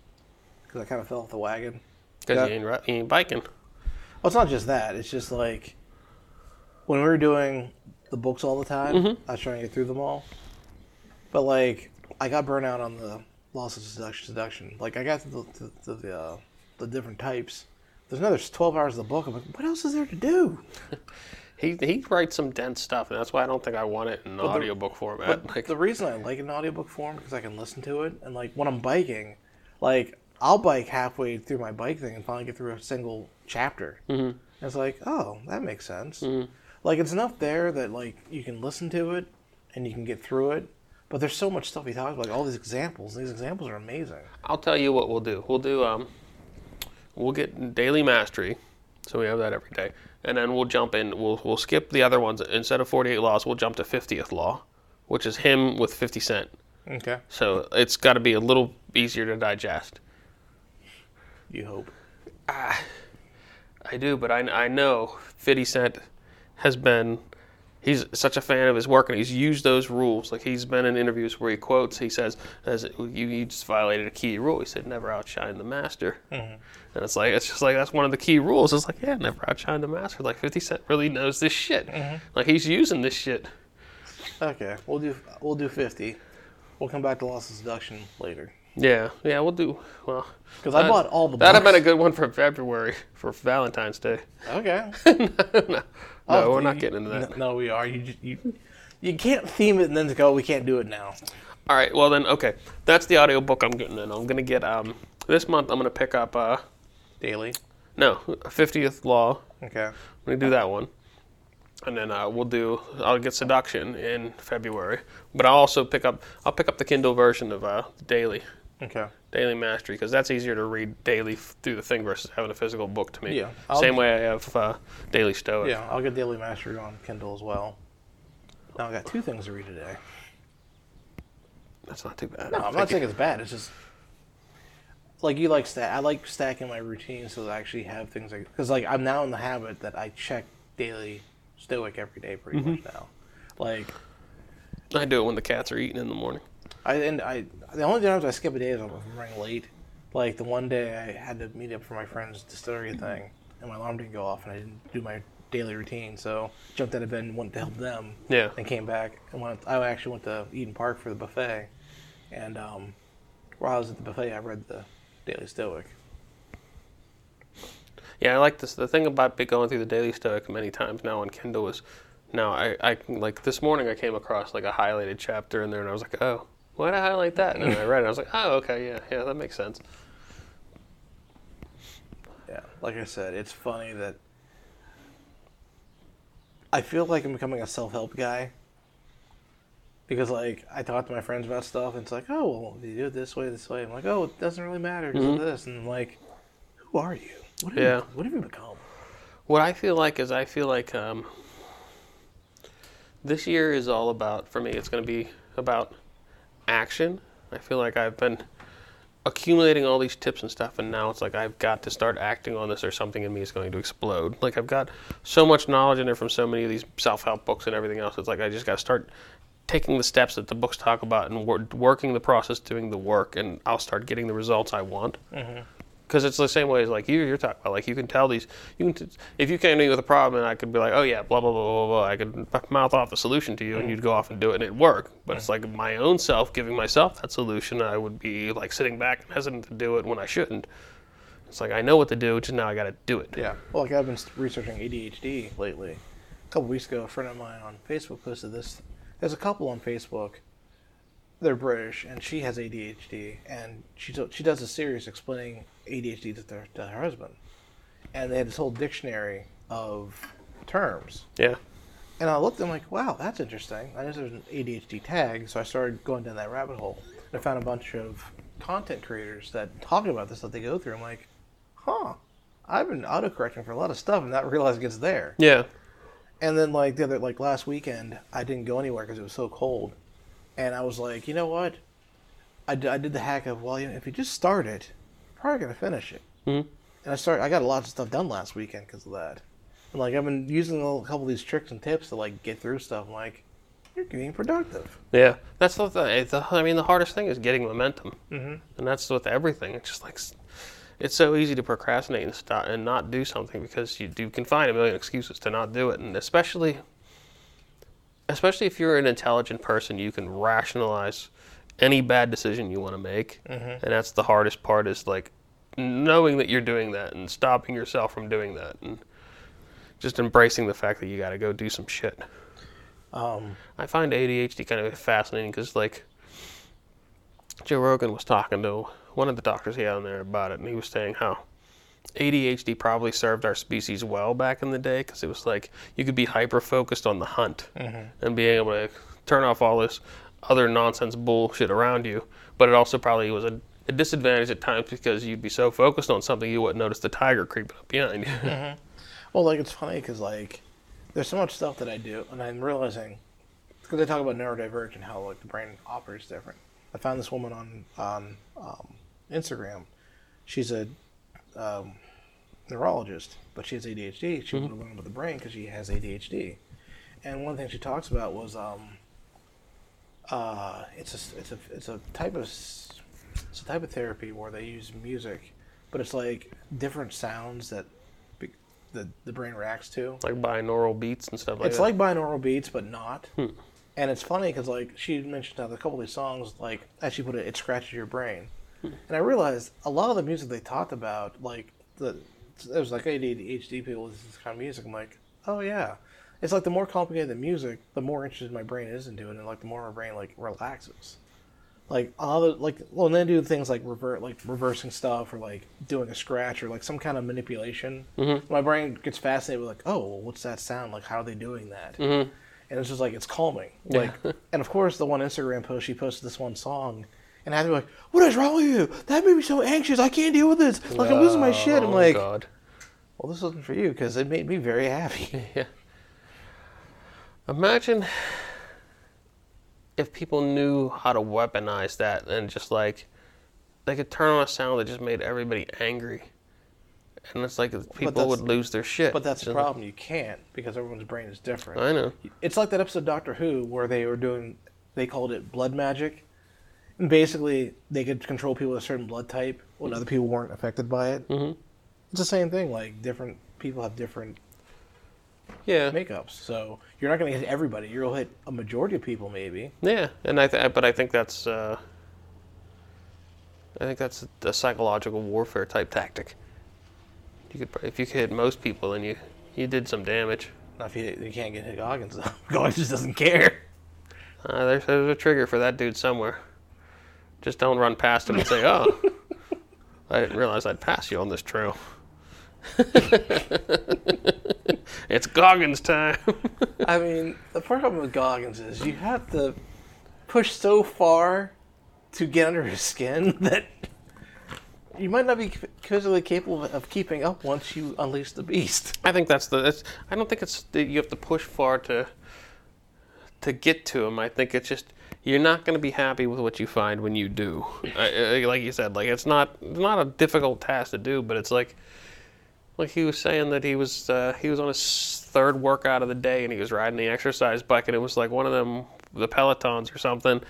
because I kind of fell off the wagon. Because you, ain't, you ain't biking. Well, it's not just that. It's just like when we were doing the books all the time, I was trying to get through them all. But like, I got burnt out on the laws of seduction. seduction. Like, I got to the to, to the uh, the different types. There's another 12 hours of the book. I'm like, what else is there to do? He he writes some dense stuff, and that's why I don't think I want it in the- audiobook format. But Like, the reason I like it in audiobook form because I can listen to it, and like when I'm biking, like I'll bike halfway through my bike thing and finally get through a single chapter. Mm-hmm. It's like, oh, that makes sense. Like it's enough there that like you can listen to it and you can get through it. But there's so much stuff he talks about, like all these examples. These examples are amazing. I'll tell you what we'll do. We'll do um, we'll get daily mastery, so we have that every day, and then we'll jump in. We'll we'll skip the other ones instead of 48 laws. We'll jump to 50th law, which is him with 50 Cent. Okay. So it's got to be a little easier to digest. You hope. Ah, I do, but I, I know 50 Cent has been. He's such a fan of his work, and he's used those rules. Like he's been in interviews where he quotes. He says, "As you, you just violated a key rule." He said, "Never outshine the master." Mm-hmm. And it's like it's just like that's one of the key rules. It's like, yeah, never outshine the master. Like 50 Cent really knows this shit. Mm-hmm. Like he's using this shit. Okay, we'll do we'll do fifty. We'll come back to laws of seduction later. Yeah, yeah, we'll do well. Because I bought all the That'd have been a good one for February for Valentine's Day. Okay. no, Oh, we're not getting into that. No, no, we are. You, just, you you can't theme it and then go. We can't do it now. All right, well then, okay, that's the audiobook I'm getting in. I'm gonna get um this month. I'm gonna pick up uh Daily. no 50th Law. Okay. I'm gonna do that one, and then uh, we'll do. I'll get Seduction in February, but I'll also pick up. I'll pick up the Kindle version of uh Daily Okay. Daily Mastery because that's easier to read daily f- through the thing versus having a physical book to me. Yeah, I'll- Same way I have uh, Daily Stoic. Yeah, I'll get Daily Mastery on Kindle as well. Now I got two things to read today. That's not too bad. No, I'm not saying it's bad. It's just like you like stack. I like stacking my routine so that I actually have things like because like I'm now in the habit that I check Daily Stoic every day pretty much now. Like I do it when the cats are eating in the morning. I and I the only times I skip a day is if I'm running late. Like the one day I had to meet up for my friend's distillery thing, and my alarm didn't go off, and I didn't do my daily routine. So jumped out of bed and went to help them. Yeah. And came back and went. I actually went to Eden Park for the buffet, and um, while I was at the buffet, I read the Daily Stoic. Yeah, I like this. The thing about going through the Daily Stoic many times now on Kindle is now I, I like this morning I came across like a highlighted chapter in there and I was like, oh, why did I highlight that? And then I read it. I was like, oh, okay, yeah, yeah, that makes sense. Yeah, like I said, it's funny that I feel like I'm becoming a self-help guy because like I talk to my friends about stuff and it's like, oh, well, you do it this way, this way. I'm like, oh, it doesn't really matter because of this, and I'm like, who are you? What have Yeah. you, what have you become? What I feel like is I feel like um, this year is all about for me. It's going to be about action. I feel like I've been accumulating all these tips and stuff, and now it's like I've got to start acting on this, or something in me is going to explode. Like I've got so much knowledge in there from so many of these self-help books and everything else. It's like I just got to start taking the steps that the books talk about and wor- working the process, doing the work, and I'll start getting the results I want. Mm-hmm. Because it's the same way as like you, you're talking about. Like you can tell these, you can, t- if you came to me with a problem, and I could be like, oh yeah, blah blah blah blah blah. I could mouth off the solution to you, and mm-hmm. you'd go off and do it, and it'd work. But it's like my own self giving myself that solution. I would be like sitting back and hesitant to do it when I shouldn't. It's like I know what to do, just now I got to do it. Yeah. Well, like I've been researching ADHD lately. A couple weeks ago, a friend of mine on Facebook posted this. There's a couple on Facebook. They're British, and she has ADHD, and she do- she does a series explaining ADHD to, their, to her husband, and they had this whole dictionary of terms. Yeah. And I looked, I'm like, wow, that's interesting. I know there's an ADHD tag, so I started going down that rabbit hole. And I found a bunch of content creators that talk about this that they go through. I'm like, huh, I've been autocorrecting for a lot of stuff and not realizing it's there. Yeah. And then like the other like last weekend, I didn't go anywhere because it was so cold, and I was like, you know what? I, d- I did the hack of well, you know, if you just start it, probably gonna finish it. Mhm. And I started. I got a lot of stuff done last weekend because of that. And like I've been using a couple of these tricks and tips to like get through stuff. I'm like, you're being productive. Yeah, that's the, the, the I mean the hardest thing is getting momentum, mm-hmm. and that's with everything. It's just like it's so easy to procrastinate and stop and not do something because you, you can find a million excuses to not do it, and especially especially if you're an intelligent person, you can rationalize any bad decision you want to make, and that's the hardest part is like knowing that you're doing that and stopping yourself from doing that, and just embracing the fact that you got to go do some shit. Um, I find ADHD kind of fascinating because, like, Joe Rogan was talking to one of the doctors he had on there about it, and he was saying how ADHD probably served our species well back in the day because it was like you could be hyper focused on the hunt and being able to turn off all this other nonsense bullshit around you. But it also probably was a, a disadvantage at times because you'd be so focused on something you wouldn't notice the tiger creeping up behind you. Well, like it's funny because like there's so much stuff that I do, and I'm realizing because they talk about neurodivergent, how like the brain operates different. I found this woman on on um, Instagram. She's a um, neurologist, but she has ADHD. She wanted to learn about the brain because she has ADHD. And one thing she talks about was um, uh, it's a it's a it's a type of it's a type of therapy where they use music, but it's like different sounds that be- the the brain reacts to. like binaural beats and stuff like It's that. It's like binaural beats, but not. And it's funny because like she mentioned how a couple of these songs, like as she put it, it scratches your brain. And I realized a lot of the music they talked about, like the it was like ADHD people this kind of music. I'm like, oh yeah, it's like the more complicated the music, the more interested my brain is into it, and like the more my brain like relaxes. Like all the like well, and then do things like revert like reversing stuff or like doing a scratch or like some kind of manipulation. Mm-hmm. My brain gets fascinated with like, oh, well, what's that sound? Like, how are they doing that? Mm-hmm. and it's just like it's calming. Like, and of course, the one Instagram post she posted this one song, and I had to be like, "What is wrong with you? That made me so anxious. I can't deal with this. Like, I'm losing my shit." I'm Oh, like, God. "Well, this wasn't for you because it made me very happy." Yeah. Imagine if people knew how to weaponize that and just like they could turn on a sound that just made everybody angry. And it's like people would lose their shit. But that's the problem. You can't because everyone's brain is different. I know. It's like that episode of Doctor Who where they were doing, they called it blood magic. And basically, they could control people with a certain blood type when other people weren't affected by it. Mm-hmm. It's the same thing. Like, different people have different Yeah. makeups. So you're not going to hit everybody. You'll hit a majority of people, maybe. Yeah, and I th- but I think that's uh, I think that's a psychological warfare type tactic. You could if you could hit most people, then you you did some damage. Not if you, you can't get hit Goggins, though. Goggins just doesn't care. Uh, there's, there's a trigger for that dude somewhere. Just don't run past him and say, "Oh, I didn't realize I'd pass you on this trail." it's Goggins time. I mean, the problem with Goggins is you have to push so far to get under his skin that you might not be physically capable of keeping up once you unleash the beast. I think that's the. That's, I don't think it's that you have to push far to to get to him. I think it's just you're not going to be happy with what you find when you do. I, I- like you said, like it's not it's not a difficult task to do, but it's like like he was saying that he was uh, he was on his third workout of the day and he was riding the exercise bike and it was like one of them the pelotons or something.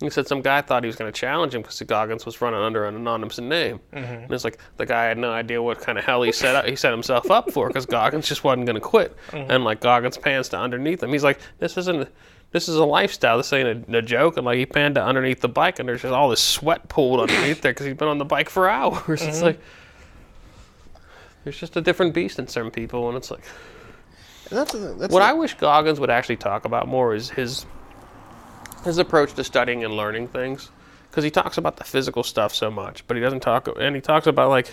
He said some guy thought he was going to challenge him because Goggins was running under an anonymous name, mm-hmm. and it's like the guy had no idea what kind of hell he set up, he set himself up for because Goggins just wasn't going to quit, mm-hmm. and like Goggins pans to underneath him. He's like, "This isn't, this is a lifestyle. This ain't a, a joke." And like he panned to underneath the bike, and there's just all this sweat pooled underneath there because he's been on the bike for hours. It's mm-hmm. like there's just a different beast in some people, and it's like And that's the- that's what the- I wish Goggins would actually talk about more is his his approach to studying and learning things, because he talks about the physical stuff so much, but he doesn't talk, and he talks about like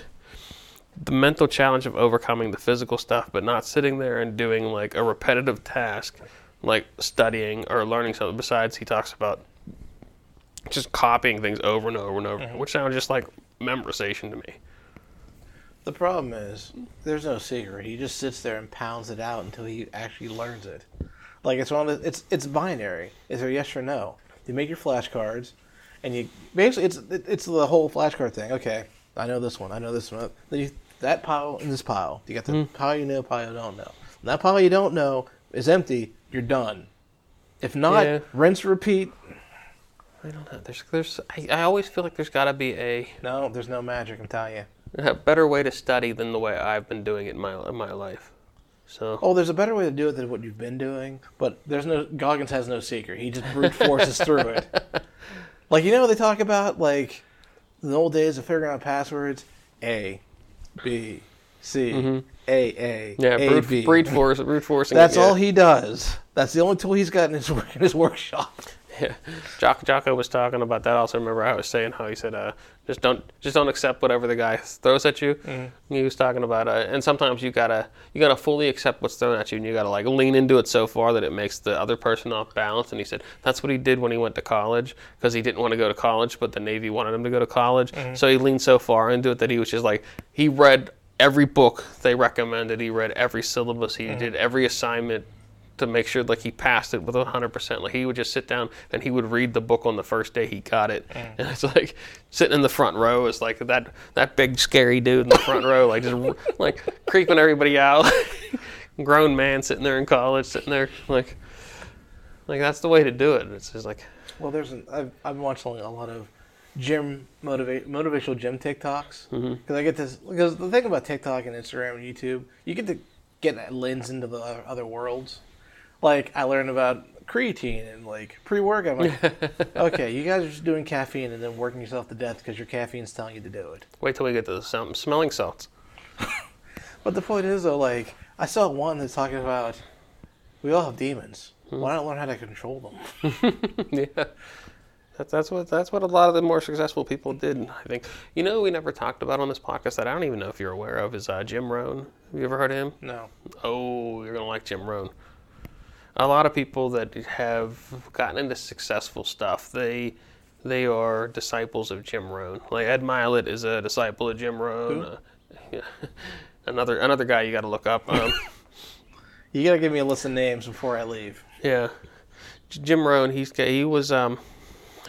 the mental challenge of overcoming the physical stuff, but not sitting there and doing like a repetitive task, like studying or learning something. Besides, he talks about just copying things over and over and over, mm-hmm. which sounds just like memorization to me. The problem is, there's no secret. He just sits there and pounds it out until he actually learns it. Like it's one of the, it's it's binary. Is there yes or no? You make your flashcards, and you basically it's it's the whole flashcard thing. Okay, I know this one. I know this one. Then you that pile and this pile. You got the mm-hmm. pile you know, pile you don't know. When that pile you don't know is empty. You're done. If not, Yeah. rinse, repeat. I don't know. There's, there's. I, I always feel like there's got to be a No, there's no magic. I'm telling you. A better way to study than the way I've been doing it in my in my life. So Oh, there's a better way to do it than what you've been doing, but there's no Goggins has no secret. He just brute forces through it. Like you know what they talk about, like in the old days of figuring out passwords, A, B, C, A, A, Mm-hmm. yeah, A, brute, B. brute force, brute forcing. That's yeah. all he does. That's the only tool he's got in his work in his workshop. Yeah, Jock, Jocko was talking about that. I also remember I was saying how he said, uh, "Just don't, just don't accept whatever the guy throws at you." Mm-hmm. He was talking about, uh, and sometimes you gotta, you gotta fully accept what's thrown at you, and you gotta like lean into it so far that it makes the other person off balance. And he said that's what he did when he went to college because he didn't want to go to college, but the Navy wanted him to go to college. Mm-hmm. So he leaned so far into it that he was just like, he read every book they recommended. He read every syllabus. He mm-hmm. did every assignment to make sure like he passed it with 100% like he would just sit down and he would read the book on the first day he got it. Mm. And it's like sitting in the front row is like that that big scary dude in the front row like just like creeping everybody out. Grown man sitting there in college sitting there like like that's the way to do it. It's just like Well, there's an, I've I've been watching a lot of gym motivate motivational gym TikToks. Mm-hmm. Because I get this because the thing about TikTok and Instagram and YouTube, you get to get that lens into the other worlds. Like I learned about creatine and like pre-workout. I'm like, okay, you guys are just doing caffeine and then working yourself to death because your caffeine's telling you to do it. wait till we get to the sound, smelling salts But the point is though, like I saw one that's talking about we all have demons. Why not learn how to control them? yeah. That's, that's what that's what a lot of the more successful people did. I think you know we never talked about on this podcast that I don't even know if you're aware of is uh, Jim Rohn. Have you ever heard of him? No. Oh, you're gonna like Jim Rohn. A lot of people that have gotten into successful stuff, they they are disciples of Jim Rohn. Like Ed Mylett is a disciple of Jim Rohn. Uh, yeah. another another guy you got to look up. Um, You gotta give me a list of names before I leave. Yeah, Jim Rohn. He's he was um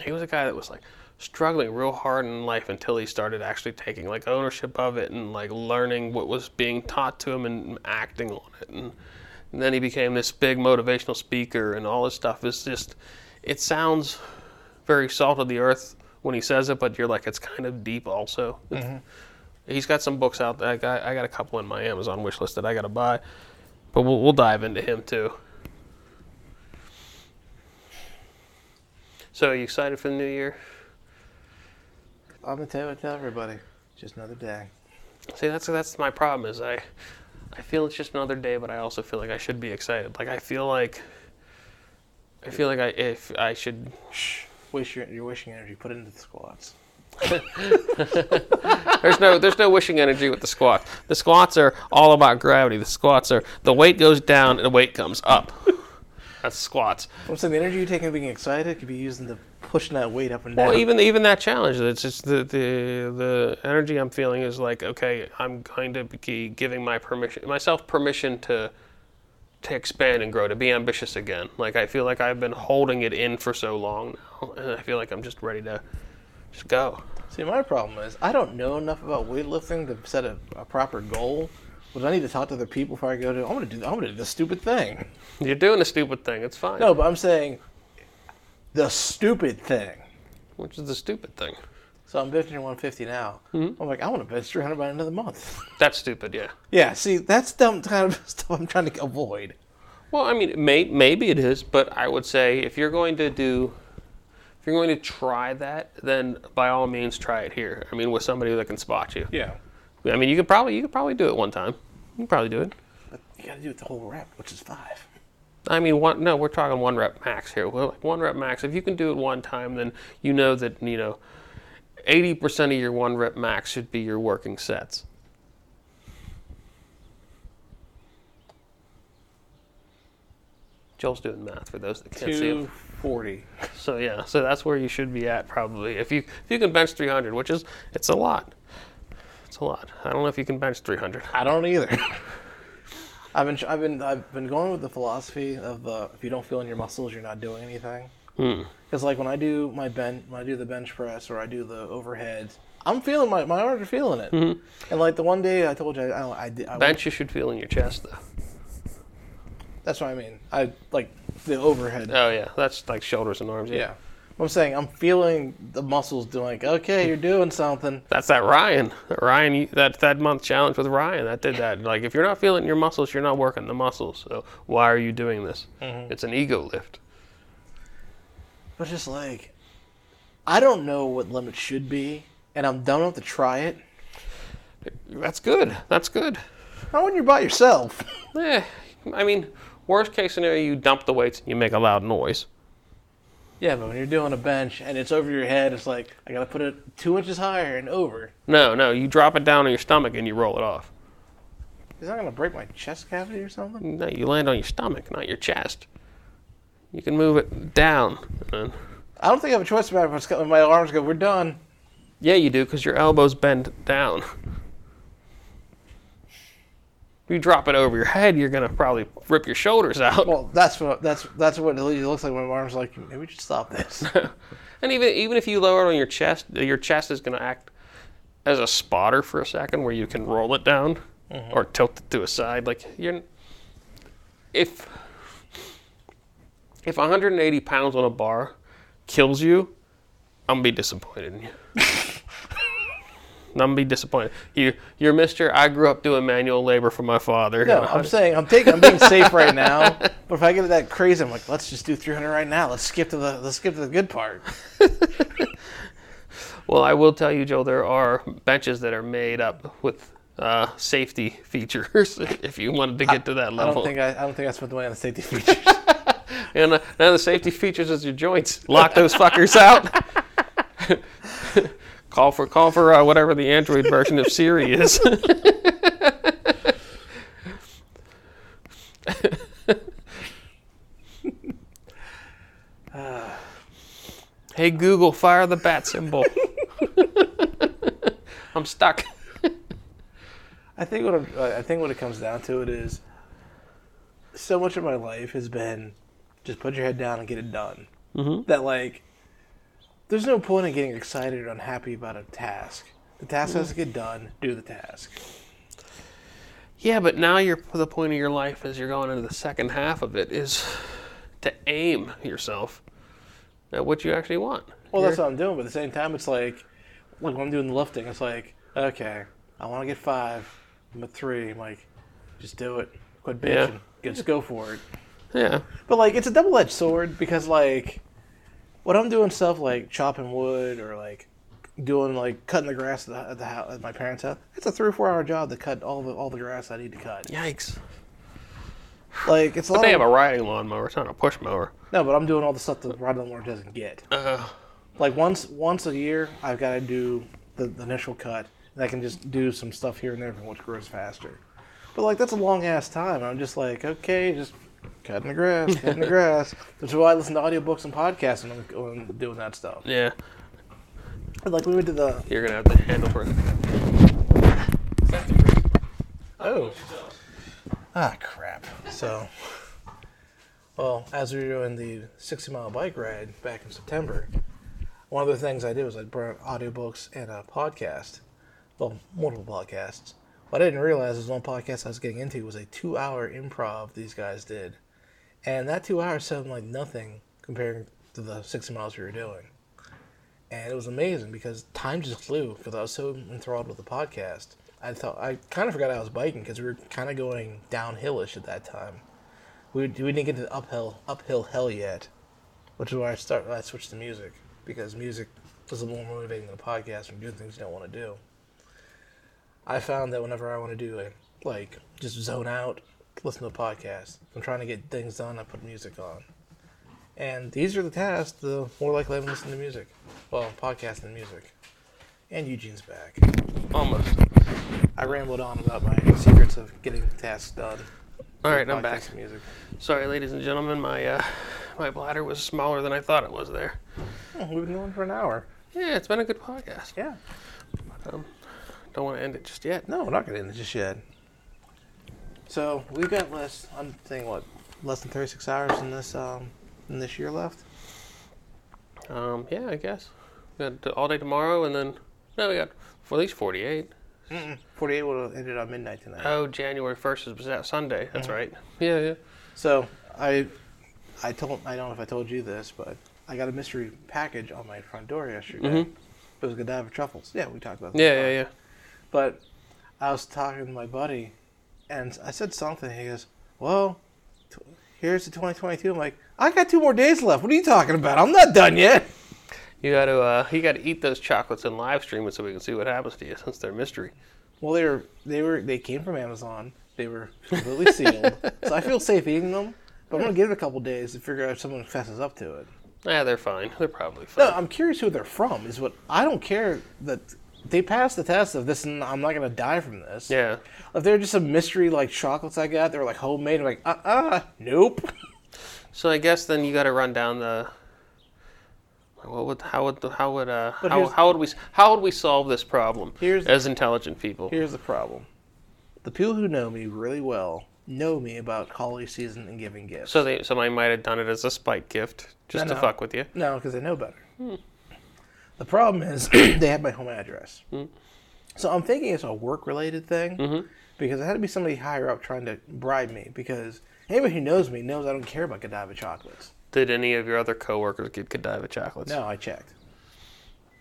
he was a guy that was like struggling real hard in life until he started actually taking like ownership of it and like learning what was being taught to him and acting on it and, and then he became this big motivational speaker and all this stuff is just it sounds very salt of the earth when he says it but you're like it's kind of deep also mm-hmm. he's got some books out there I got, I got a couple in my amazon wish list that i gotta buy but we'll, we'll dive into him too So, are you excited for the new year? I'm gonna tell, tell everybody, just another day. See, that's that's my problem. Is I, I feel it's just another day, but I also feel like I should be excited. Like I feel like, I feel like I if I should. Wish your, your wishing energy. Put into the squats. There's no there's no wishing energy with the squats. The squats are all about gravity. The squats are the weight goes down and the weight comes up. That's squats. I'm saying the energy you take in being excited could be used the pushing that weight up and down. Well, even even that challenge, it's just the, the the energy I'm feeling is like, okay, I'm going to be giving my permission myself permission to to expand and grow, to be ambitious again. Like I feel like I've been holding it in for so long now, and I feel like I'm just ready to just go. See, my problem is I don't know enough about weightlifting to set a, a proper goal. But I need to talk to other people before I go to. I'm gonna do. I'm gonna do this stupid thing. You're doing the stupid thing. It's fine. No, but I'm saying the stupid thing. Which is the stupid thing. So I'm benching 150 now. Hmm? I'm like, I want to bench 300 by the end of the month. That's stupid. Yeah. yeah, see, that's dumb kind of stuff I'm trying to avoid. Well, I mean, may, maybe it is, but I would say if you're going to do, if you're going to try that, then by all means try it here. I mean, with somebody that can spot you. Yeah. I mean, you could probably you could probably do it one time. You could probably do it. But you got to do it the whole rep, which is five. I mean, one no, we're talking one rep max here. Well, like one rep max. If you can do it one time, then you know that you know, eighty percent of your one rep max should be your working sets. Joel's doing math for those that can't see him. 240. So yeah, so that's where you should be at probably. If you if you can bench 300, which is it's a lot. It's a lot. I don't know if you can bench 300. I don't either. I've been, I've been, I've been going with the philosophy of uh, if you don't feel in your muscles, you're not doing anything. Hmm. Because like when I do my bench, when I do the bench press or I do the overheads, I'm feeling my my arms are feeling it. And like the one day I told you, I, I, I did. I Bench you should feel in your chest though. That's what I mean. I like the overhead. Oh yeah, that's like shoulders and arms. yeah. I'm saying I'm feeling the muscles doing like, okay, you're doing something. That's that Ryan. That Ryan, that that month challenge with Ryan. That did that. Like if you're not feeling your muscles, you're not working the muscles. So why are you doing this? It's an ego lift. But just like, I don't know what limit should be, and I'm dumb enough to try it. That's good. That's good. Not when you're by yourself. Eh, I mean, worst case scenario, you dump the weights and you make a loud noise. Yeah, but when you're doing a bench and it's over your head, it's like I gotta put it two inches higher and over. No, no, you drop it down on your stomach and you roll it off. Is that gonna break my chest cavity or something? No, you land on your stomach, not your chest. You can move it down. And I don't think I have a choice about it. if it's got- When my arms go, we're done. yeah, you do, because your elbows bend down. You drop it over your head, you're gonna probably rip your shoulders out. Well, that's what that's that's what it looks like when my arms like. Maybe we should stop this. And even even if you lower it on your chest, your chest is going to act as a spotter for a second, where you can roll it down mm-hmm. or tilt it to a side. Like you're, if if 180 pounds on a bar kills you, I'm gonna be disappointed in you. I'm gonna be disappointed. You, you're Mister. I grew up doing manual labor for my father. No, I'm saying I'm taking I'm being safe right now. But if I get that crazy, I'm like, let's just do 300 right now. Let's skip to the let's skip to the good part. Well, I will tell you, Joe, there are benches that are made up with uh, safety features. if you wanted to get to that level, I don't think I, I don't think I spent the money on the safety features. and uh, now the safety features is your joints. Lock those fuckers out. Call for call for uh, whatever the Android version of Siri is. hey Google, fire the bat symbol. I'm stuck. I think what I'm, uh, I think what it comes down to it is so much of my life has been just put your head down and get it done. Mm-hmm. That like there's no point in getting excited or unhappy about a task. The task has to get done. Do the task. Yeah, but now you're the point of your life as you're going into the second half of it is to aim yourself at what you actually want. Well, that's what I'm doing. But at the same time, it's like like when I'm doing the lifting, it's like okay, I want to get five. I'm at three. I'm like, just do it. Quit Yeah. bitching. Just go for it. Yeah. But like it's a double edged sword because like when I'm doing stuff like chopping wood or like doing like cutting the grass at, the, at, the house, at my parents' house, it's a three or four hour job to cut all the all the grass I need to cut. Yikes. Like it's a But lot. they of, have a riding lawnmower. It's not a push mower. no, but I'm doing all the stuff that riding lawnmower doesn't get. Uh, Like once once a year, I've got to do the, the initial cut, and I can just do some stuff here and there from which grows faster. But like that's a long ass time. I'm just like, okay, just cutting the grass, cutting the grass. That's why I listen to audiobooks and podcasts when I'm, when I'm doing that stuff. yeah. And, Like we went to the You're gonna have to handle for it. oh Ah, crap. So, well, as we were doing the 60 mile bike ride back in September, one of the things I did was I brought audiobooks and a podcast. Well, multiple podcasts. What I didn't realize is one podcast I was getting into was a two hour improv these guys did. And that two hours sounded like nothing compared to the 60 miles we were doing. And it was amazing because time just flew because I was so enthralled with the podcast. I thought I kind of forgot I was biking because we were kind of going downhillish at that time. We, we didn't get to uphill uphill hell yet, which is why I start I switched to music because music is a little more motivating than a podcast when you're doing things you don't want to do. I found that whenever I want to do a like just zone out, listen to a podcast. If I'm trying to get things done, I put music on. And the easier the task, the more likely I'm listening to music. Well, podcast and music. And Eugene's back. Almost. I rambled on about my secrets of getting tasks done. All right, I'm back. Music. Sorry, ladies and gentlemen, my uh, my bladder was smaller than I thought it was there. Oh, we've been going for an hour. Yeah, it's been a good podcast. Yeah. Don't want to end it just yet. No, we're not going to end it just yet. So we've got less. I'm saying what, less than 36 hours in this um in this year left. Um, yeah, I guess. We got all day tomorrow, and then no, we got for at least 48. 48 would have ended on midnight tonight. Oh, January 1st is that Sunday. That's Mm-hmm. right. Yeah, yeah. So I, I told I don't know if I told you this, but I got a mystery package on my front door yesterday. Mhm. It was a Godiva truffles. Yeah, we talked about that. Yeah, yeah, yeah. But I was talking to my buddy, and I said something. He goes, "Well, t- here's the 2022." I'm like, "I got two more days left. What are you talking about? I'm not done yet." You got to uh, you got to eat those chocolates and live stream it so we can see what happens to you since they're mystery. Well, they were they were they came from Amazon. They were completely sealed, so I feel safe eating them. But I'm gonna give it a couple days to figure out if someone fesses up to it. Yeah, they're fine. They're probably fine. No, I'm curious who they're from. Is what I don't care that they passed the test of this, and I'm not gonna die from this. Yeah. If they're just some mystery like chocolates I got, they were like homemade. I'm like, uh, uh nope. So I guess then you got to run down the. What would how would how would uh But how, how would we how would we solve this problem Here's- as intelligent people? Here's the problem: the people who know me really well know me about holiday season and giving gifts. So they somebody might have done it as a spite gift just No, to no. fuck with you. No, because they know better. The problem is they have my home address. Hmm. So I'm thinking it's a work related thing mm-hmm. because it had to be somebody higher up trying to bribe me because anybody who knows me knows I don't care about Godiva chocolates. Did any of your other coworkers get Godiva chocolates? No, I checked.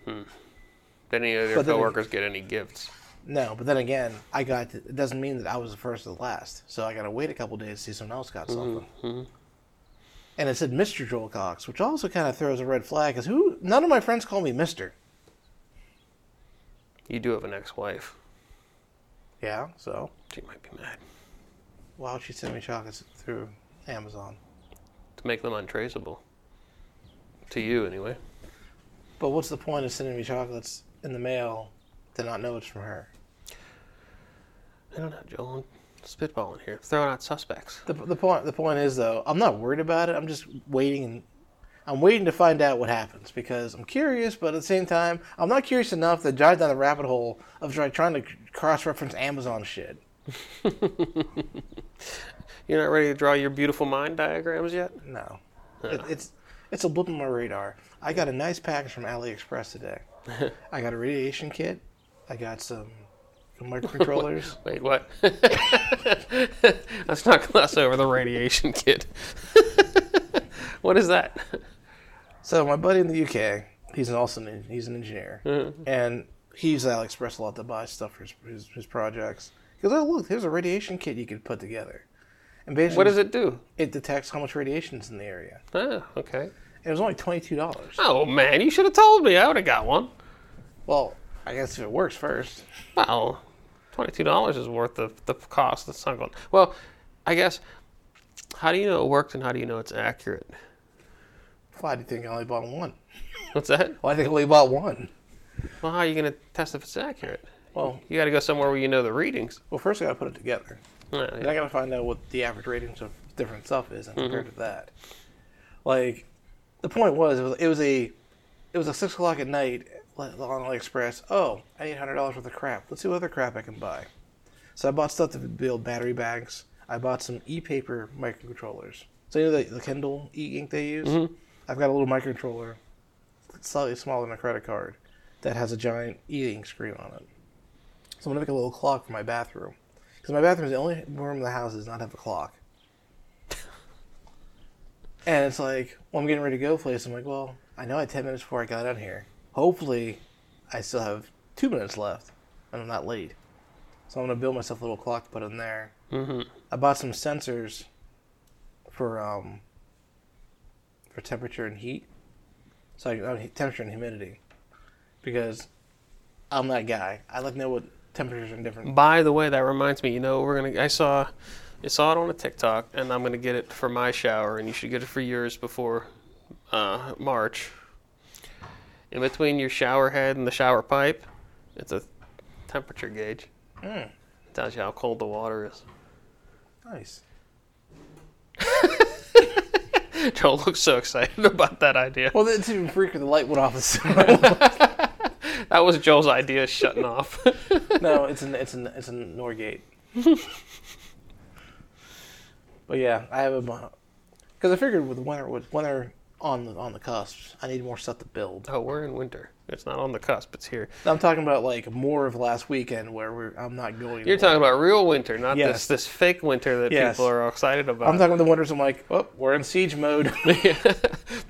Hmm. Did any of your But then- coworkers get any gifts? No, but then again, I got. it doesn't mean that I was the first or the last. So I got to wait a couple days to see someone else got mm-hmm. something. Mm-hmm. And it said Mr. Joel Cox, which also kind of throws a red flag because who? None of my friends call me Mister. You do have an ex-wife. Yeah, so She might be mad why would she send me chocolates through Amazon? to make them untraceable. To you, anyway. But what's the point of sending me chocolates in the mail to not know it's from her? I don't know, Joel. Spitballing here, throwing out suspects. The, the point the point is though, I'm not worried about it. I'm just waiting and I'm waiting to find out what happens because I'm curious, but at the same time, I'm not curious enough to dive down the rabbit hole of try, trying to cross-reference Amazon shit. You're not ready to draw your beautiful mind diagrams yet? No, uh. it, it's it's a blip on my radar. I got a nice package from AliExpress today. I got a radiation kit. I got some microcontrollers. Wait, what? Let's not gloss over the radiation kit. what is that? So my buddy in the UK, he's an also an, he's an engineer, and he uses AliExpress a lot to buy stuff for his, his, his projects. He goes, oh look, there's a radiation kit you could put together, and basically, What does it do? It detects how much radiation is in the area. Ah, okay. And it was only twenty two dollars. Oh man, you should have told me. I would have got one. Well, I guess if it works first. Well, twenty-two dollars is worth the the cost. That's not going. Well, I guess. How do you know it worked, and how do you know it's accurate? Why do you think I only bought one? What's that? Why do you think I only bought one? Well, how are you going to test if it's accurate? Well, You got to go somewhere where you know the readings. well, first I got to put it together. Yeah, Then. I got to find out what the average ratings of different stuff is and compare it to that. Like, the point was it was, it was a it was a six o'clock at night on AliExpress. Oh, I need hundred dollars worth of crap. Let's see what other crap I can buy. So I bought stuff to build battery banks. I bought some e-paper microcontrollers. So you know the, the Kindle e-ink they use. Mhm. I've got a little microcontroller, slightly smaller than a credit card, that has a giant e-ink screen on it. So I'm gonna make a little clock for my bathroom because my bathroom is the only room in the house that does not have a clock. and it's like, well, I'm getting ready to go place. I'm like, well, I know I had 10 minutes before I got out here. Hopefully, I still have two minutes left, and I'm not late. So I'm gonna build myself a little clock to put in there. hmm I bought some sensors for um for temperature and heat. So I can, uh, temperature and humidity, because I'm that guy. I like to know what temperatures are different. By the way, that reminds me. You know, we're gonna. I saw, I saw it on a TikTok, and I'm gonna get it for my shower, and you should get it for yours before uh, March. In between your shower head and the shower pipe, it's a temperature gauge. Mm, It tells you how cold the water is. nice. Joel looks so excited about that idea. Well, it's even freakier. The light went off. as soon That was Joel's idea, shutting off. no, it's an it's an it's a Norgate. but yeah, I have a because I figured with winter with winter on the on the cusp, I need more stuff to build. oh, we're in winter. It's not on the cusp. It's here. I'm talking about like more of last weekend where we're I'm not going. You're talking about real winter, not Yes. this this fake winter that Yes. people are excited about. I'm talking about the winters. I'm like, oh, we're in siege mode.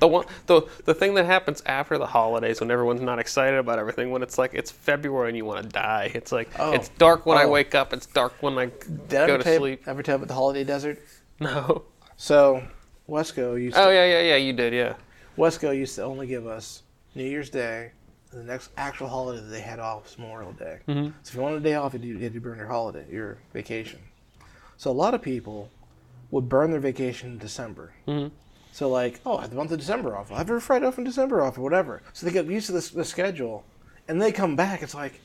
the one the the thing that happens after the holidays when everyone's not excited about everything when it's like it's February and you want to die. It's like Oh. it's dark when I Oh. wake up. It's dark when I Did I go ever to tell, sleep. ever tell you about the holiday desert? No. So, Wesco used to, Oh yeah yeah yeah you did yeah. Wesco used to only give us New Year's Day, and the next actual holiday that they had off was Memorial Day. Mhm. So if you wanted a day off, you had to- to burn your holiday, your vacation. So a lot of people would burn their vacation in December. Mhm. So like, oh, I have the month of December off. I'll have every Friday off in December off or whatever. So they get used to this the schedule, and they come back. It's like,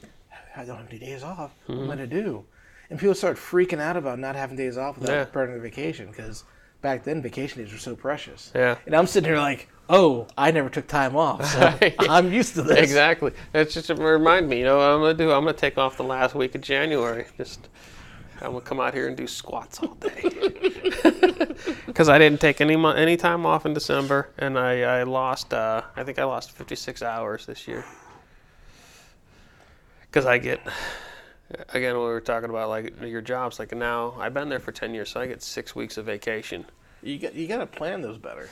I don't have any days off. What am I gonna do? And people start freaking out about not having days off without Yeah. burning their vacation because back then vacation days were so precious. Yeah. And I'm sitting here like, oh, I never took time off, so I'm used to this. Exactly. That's just to remind me. You know what I'm gonna do? I'm gonna take off the last week of January. Just I'm gonna come out here and do squats all day. Because I didn't take any any time off in December, and I I lost uh, I think I lost 56 hours this year. Because I get again we were talking about like your jobs. Like now I've been there for 10 years, so I get six weeks of vacation. You got you got to plan those better.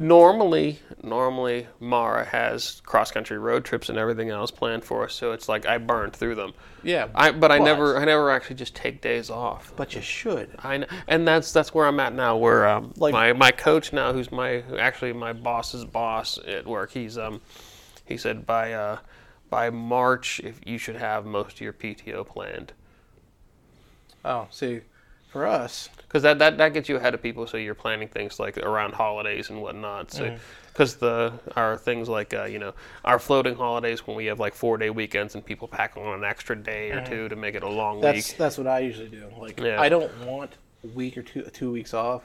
normally normally mara has cross country road trips and everything else planned for us so it's like i burned through them Yeah, i but i never i never actually just take days off but you should. I know, and that's that's where I'm at now. Where um, Like- my my coach now, who's my actually my boss's boss at work, he's um, he said by uh, by March, if you should have most of your PTO planned, Oh, see, for us, because that, that that gets you ahead of people. So you're planning things like around holidays and whatnot. So Mm-hmm. because the our things like uh, you know our floating holidays when we have like four day weekends and people pack on an extra day or two to make it a long that's week. that's what I usually do. Like, Yeah. I don't want a week or two two weeks off.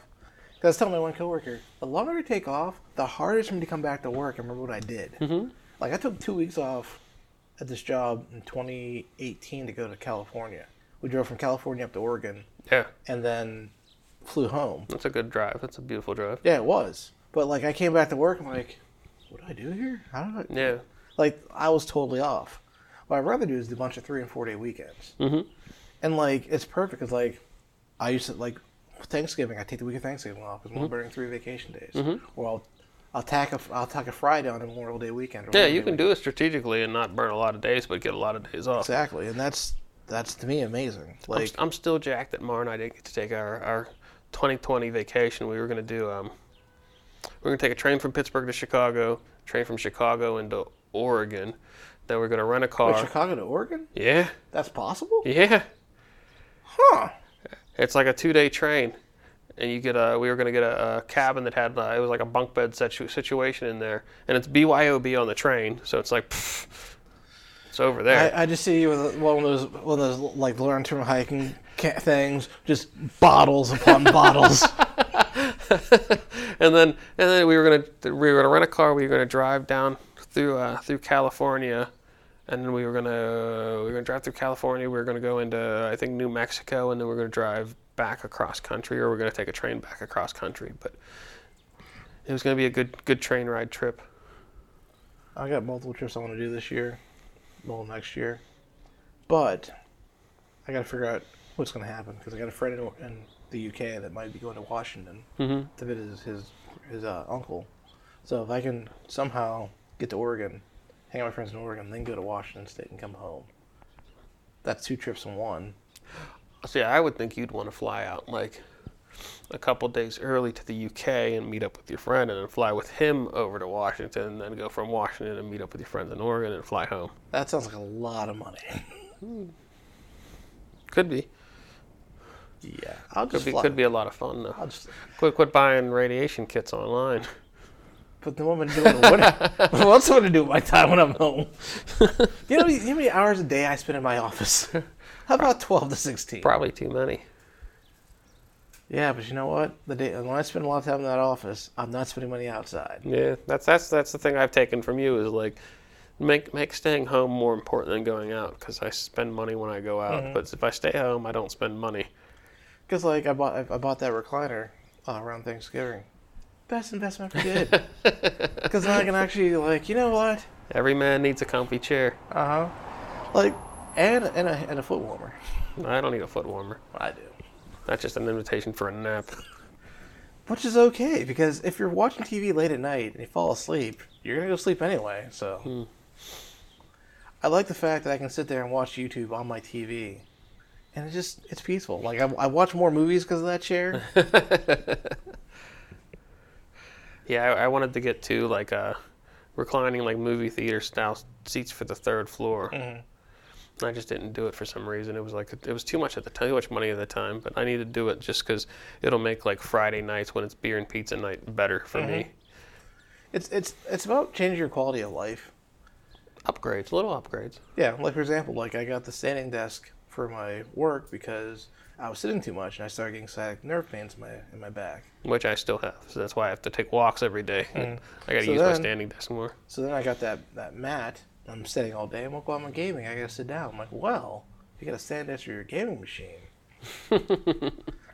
Because I was telling my one coworker, the longer I take off, the harder it's for me to come back to work and remember what I did. Mm-hmm. Like I took two weeks off at this job in 2018 to go to California. We drove from California up to Oregon Yeah, and then flew home. that's a good drive. That's a beautiful drive. Yeah, it was. But like I came back to work, I'm like, what do I do here? How did I? Yeah. Like I was totally off. What I'd rather do is do a bunch of three and four day weekends. Mhm. And like it's perfect because like I used to like Thanksgiving. I take the week of Thanksgiving off because I'm burning three vacation days. Or I'll I'll tack a I'll tack a Friday on a Memorial Day weekend. Or Yeah, Labor you Day can do it strategically and not burn a lot of days, but get a lot of days off. exactly, and that's that's to me amazing. I'm, Like I'm still jacked that Mara and I didn't get to take our, our 2020 vacation. We were going to do, um, we are going to take a train from Pittsburgh to Chicago, train from Chicago into Oregon. Then we're going to rent a car. wait, Chicago to Oregon, yeah, that's possible? yeah. Huh? It's like a two day train. And you get a, we were going to get a, a cabin that had, uh, it was like a bunk bed situ- situation in there. And it's BYOB on the train. So it's like, it's over there. I, I just see you with one of those one of those like learn term hiking ca- things, just bottles upon bottles. and then and then we were gonna we were gonna rent a car. We were gonna drive down through uh, through California, and then we were gonna we were gonna drive through California. We were gonna go into I think New Mexico, and then we are gonna drive back across country, or we're going to take a train back across country. But it was going to be a good good train ride trip. I got multiple trips I want to do this year, well next year, but I got to figure out what's going to happen because I got a friend in, in the UK that might be going to Washington hmm to visit his his, his uh, uncle. So if I can somehow get to Oregon, hang out with my friends in Oregon, then go to Washington State and come home, that's two trips in one. Yeah, I would think you'd want to fly out like a couple days early to the UK and meet up with your friend, and then fly with him over to Washington, and then go from Washington and meet up with your friends in Oregon and fly home. That sounds like a lot of money. Could be, yeah, I'll could just be, could be a lot of fun though. I'll just. Quit, quit buying radiation kits online. But then what am I doing? What, what else am I gonna do with my time when I'm home? you know, you know how many hours a day I spend in my office? How about twelve to sixteen? Probably too many. Yeah, but you know what? The day when I spend a lot of time in that office, I'm not spending money outside. Yeah, that's that's that's the thing I've taken from you is like make make staying home more important than going out because I spend money when I go out. But if I stay home, I don't spend money. Because like I bought I bought that recliner uh, around Thanksgiving. Best investment I did. Because I can actually like you know what? Every man needs a comfy chair. Uh huh. Like and and a and a foot warmer. I don't need a foot warmer. I do. That's just an invitation for a nap. Which is okay because if you're watching TV late at night and you fall asleep, you're gonna go sleep anyway. So I like the fact that I can sit there and watch YouTube on my TV, and it just it's peaceful. Like I, I watch more movies because of that chair. Yeah, I, I wanted to get to like uh, reclining like movie theater style seats for the third floor. I just didn't do it for some reason. It was like it was too much at the time, too much money at the time. But I need to do it just because it'll make like Friday nights when it's beer and pizza night better for me. Mm-hmm. it's it's it's about changing your quality of life. Upgrades, little upgrades. Yeah, like for example, like I got the standing desk for my work because I was sitting too much and I started getting sciatic nerve pains in my in my back. which I still have. So that's why I have to take walks every day. Mm-hmm. I got to So use my standing desk more. So then I got that that mat. I'm sitting all day. I'm like, well, I'm gaming. I gotta sit down. I'm like, well, you gotta stand next to your gaming machine.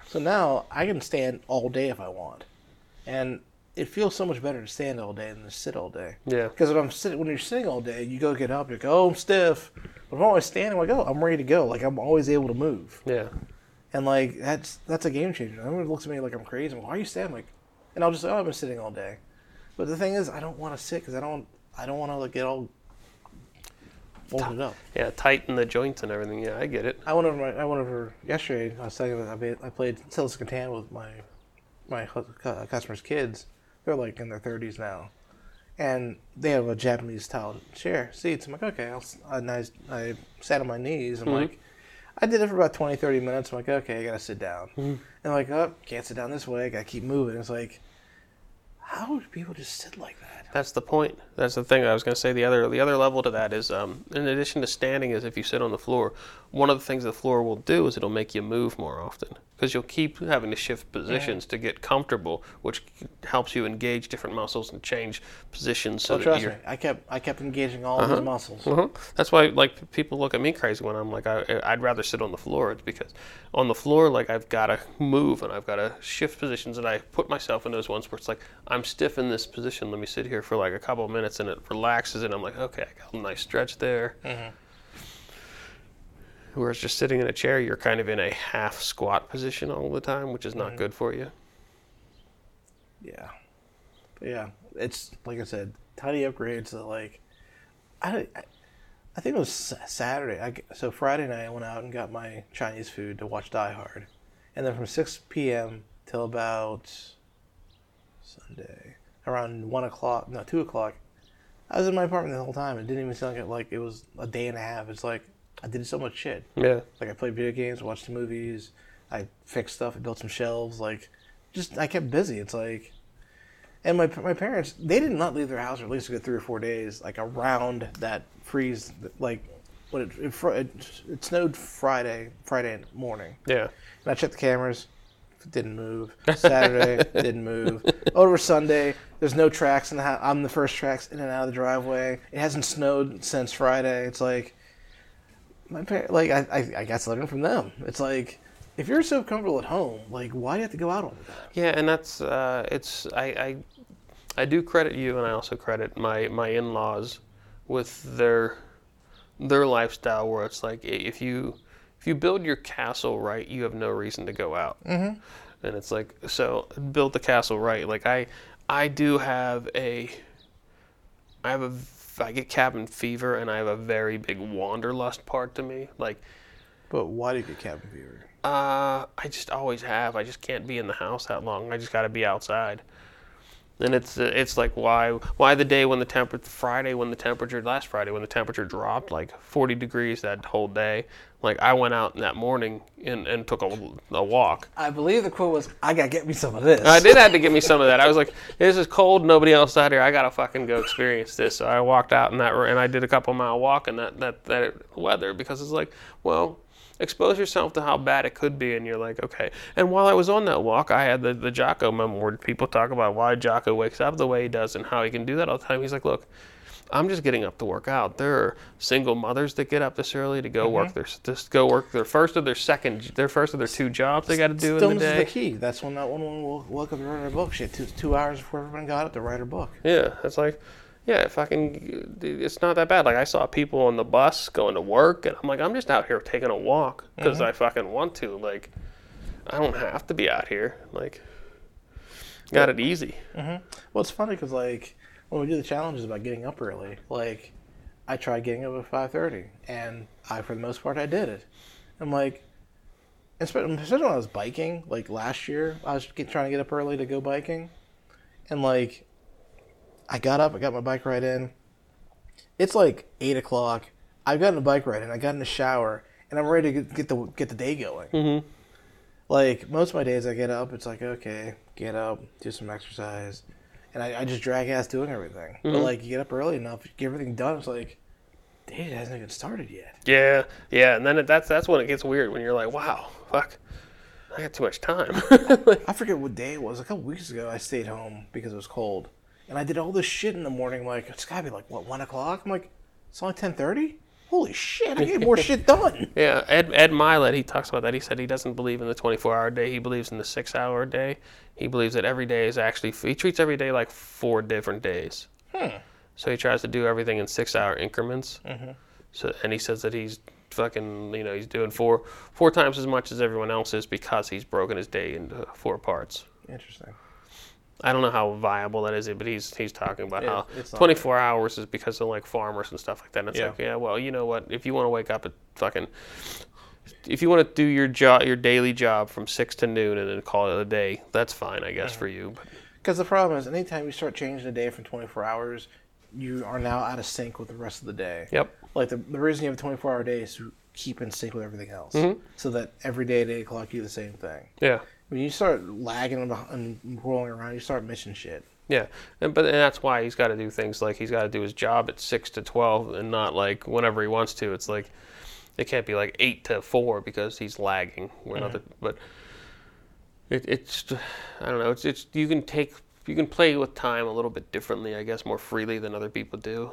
so now I can stand all day if I want, and it feels so much better to stand all day than to sit all day. Yeah. Because when I'm sitting, when you're sitting all day, you go get up, you go, oh, I'm stiff. But if I'm always standing, I'm like, oh, I'm ready to go. Like I'm always able to move. Yeah. And like that's that's a game changer. Everyone looks at me like I'm crazy. I'm like, Why are you standing? Like, and I'll just say, oh, I've been sitting all day. But the thing is, I don't want to sit because I don't I don't want to like, get all folded up. Yeah, tighten the joints and everything. Yeah, I get it. I went over my, I went over yesterday. I was telling you, I played, I played Settlers Catan with my my cu- cu- customers' kids. They're like in their thirties now, and they have a Japanese style chair seats. I'm like, okay. I'll, I, I sat on my knees. I'm mm-hmm. like, I did it for about 20, 30 minutes. I'm like, okay, I gotta sit down. Mm-hmm. And I'm like, oh, can't sit down this way. I gotta keep moving. It's like, how do people just sit like that? That's the point. That's the thing I was going to say. The other the other level to that is, um, in addition to standing, is if you sit on the floor, one of the things the floor will do is it'll make you move more often because you'll keep having to shift positions to get comfortable, which helps you engage different muscles and change positions. So that trust me, I kept I kept engaging all those muscles. uh That's why like people look at me crazy when I'm like I, I'd rather sit on the floor. It's because on the floor like I've got to move and I've got to shift positions and I put myself in those ones where it's like I'm stiff in this position. Let me sit here for like a couple of minutes and it relaxes and I'm like okay I got a nice stretch there. Mm-hmm. Whereas just sitting in a chair, you're kind of in a half squat position all the time, which is not mm-hmm. good for you. Yeah, but yeah, it's like I said, tiny upgrades that like, I, I, I think it was Saturday. I, so Friday night I went out and got my Chinese food to watch Die Hard, and then from six p.m. till about Sunday around one o'clock, no two o'clock, I was in my apartment the whole time. It didn't even sound like it, like it was a day and a half. It's like I did so much shit. Yeah. Like I played video games, watched movies, I fixed stuff, I built some shelves. Like, just I kept busy. It's like, and my my parents they did not leave their house for at least a good three or four days, like around that freeze. Like, when it it, it, it snowed Friday Friday morning, Yeah. and I checked the cameras. Didn't move. Saturday didn't move. Over Sunday, there's no tracks in the house. I'm the first tracks in and out of the driveway. It hasn't snowed since Friday. It's like my parents, like I, I, I guess learning from them. It's like if you're so comfortable at home, like why do you have to go out all the time? Yeah, and that's uh, it's I, I I do credit you, and I also credit my my in-laws with their their lifestyle, where it's like if you if you build your castle right, you have no reason to go out. Mm-hmm. And it's like so build the castle right. Like I I do have a I have a I get cabin fever, and I have a very big wanderlust part to me. Like But why do you get cabin fever? uh, I just always have. I just can't be in the house that long. I just got to be outside. And it's it's like why why the day when the temper Friday when the temperature last Friday when the temperature dropped like 40 degrees that whole day like I went out that morning and, and took a, a walk. I believe the quote was, "I gotta get me some of this." I did have to get me some of that. I was like, this is cold. Nobody else out here. I gotta fucking go experience this. So I walked out in that and I did a couple mile walk in that that that weather because it's like, well, expose yourself to how bad it could be, and you're like, okay. And while I was on that walk, I had the the Jocko memo where people talk about why Jocko wakes up the way he does and how he can do that all the time. He's like, look. I'm just getting up to work out. There are single mothers that get up this early to go mm-hmm. work their just go work their first or their second their first of their two jobs they got to do in the Stillness is the key. That's when that one woman will woke up to write her book. She had two, two hours before everyone got up to write her book. Yeah, it's like, yeah, fucking, it's not that bad. Like I saw people on the bus going to work, and I'm like, I'm just out here taking a walk because mm-hmm. I fucking want to. Like, I don't have to be out here. Like, got it easy. Mm-hmm. Well, it's funny because like when we do the challenges about getting up early, like I tried getting up at five thirty, and I for the most part I did it. I'm like, especially especially when I was biking, like last year, I was trying to get up early to go biking, and like I got up, I got my bike ride in. It's like eight o'clock. I've gotten a bike ride in. I got in the shower, and I'm ready to get, the get the day going. Mm-hmm. Like most of my days, I get up. It's like okay, get up, do some exercise, and I, I just drag ass doing everything. But like you get up early enough, get everything done. It's like, day hasn't even started yet. Yeah, yeah, and then it, that's that's when it gets weird when you're like, wow, fuck, I got too much time. I forget what day it was. A couple weeks ago, I stayed home because it was cold, and I did all this shit in the morning. Like it's gotta be like what one o'clock. I'm like, it's only ten thirty. Holy shit! I get more shit done. Yeah, Ed Ed Mylett, he talks about that. He said he doesn't believe in the 24-hour day. He believes in the six-hour day. He believes that every day is actually he treats every day like four different days. Hmm. So he tries to do everything in six-hour increments. Mm-hmm. So and he says that he's fucking you know he's doing four four times as much as everyone else is because he's broken his day into four parts. Interesting. I don't know how viable that is, but he's he's talking about Yeah, how 24 hours is because of like farmers and stuff like that. And it's Yeah. like, yeah, well, you know what? If you want to wake up at fucking, if you want to do your job, your daily job from six to noon and then call it a day, that's fine, I guess, for you. Because the problem is, anytime you start changing the day from 24 hours, you are now out of sync with the rest of the day. yep, Like the, the reason you have a 24 hour day is to keep in sync with everything else, Mm-hmm. so that every day at 8 o'clock you do the same thing. yeah, When you start lagging and rolling around, you start missing shit. yeah. And but and that's why he's got to do things like he's got to do his job at six to 12 and not like whenever he wants to. It's like it can't be like eight to four because he's lagging. Other, but it, it's I don't know. It's it's you can take you can play with time a little bit differently, I guess, more freely than other people do.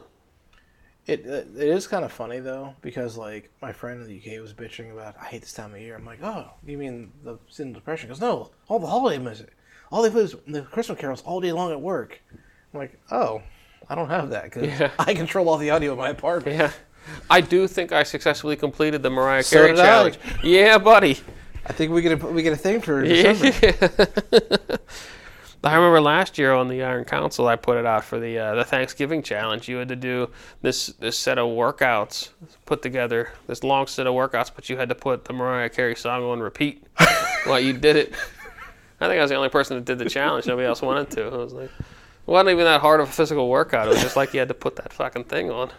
It it is kind of funny though because like my friend in the UK was bitching about I hate this time of year. I'm like, oh, you mean the seasonal depression? Goes, no, all the holiday music, all they play is the Christmas carols all day long at work. I'm like, oh, I don't have that because Yeah. I control all the audio in my apartment. Yeah, I do think I successfully completed the Mariah So Carey did I. challenge. Yeah, buddy. I think we get a we get a thing for December. I remember last year on the Iron Council, I put it out for the uh, the Thanksgiving challenge. You had to do this this set of workouts put together, this long set of workouts, but you had to put the Mariah Carey song on repeat while you did it. I think I was the only person that did the challenge. Nobody else wanted to. I was like, it wasn't even that hard of a physical workout. It was just like you had to put that fucking thing on.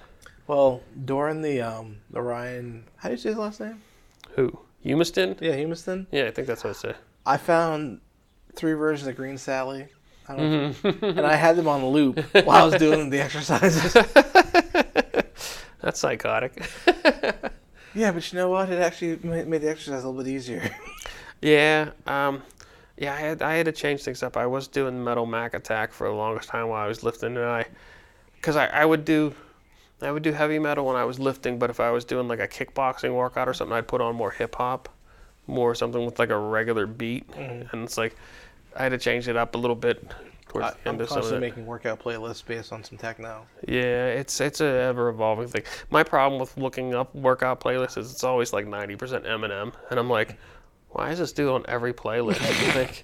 Well, during the um the Ryan, how do you say his last name? Who? Humiston? Yeah, Humiston. Yeah, I think that's what I say. I found three versions of Green Sally. I don't know, and I had them on loop while I was doing the exercises. That's psychotic. Yeah, but you know what? It actually made, the exercise a little bit easier. Yeah, um, yeah, I had I had to change things up. I was doing metal Mac attack for the longest time while I was lifting, and I, because I, I would do, I would do heavy metal when I was lifting, but if I was doing like a kickboxing workout or something, I'd put on more hip hop, more something with like a regular beat, and it's like I had to change it up a little bit towards I, the I'm end of some of constantly it. making workout playlists based on some techno. Yeah, it's it's a ever evolving thing. My problem with looking up workout playlists is it's always like ninety percent Eminem, and I'm like, why is this dude on every playlist? like,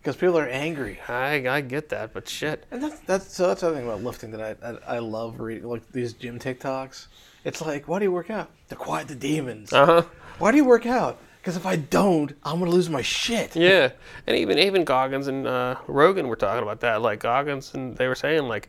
Because people are angry. I I get that, but shit. And that's, that's so that's the other thing about lifting that I, I I love reading like these gym TikToks. It's like, why do you work out? To quiet the demons. Uh huh. Why do you work out? Because if I don't, I'm gonna lose my shit. Yeah, and even even Goggins and uh, Rogan were talking about that. Like Goggins and they were saying like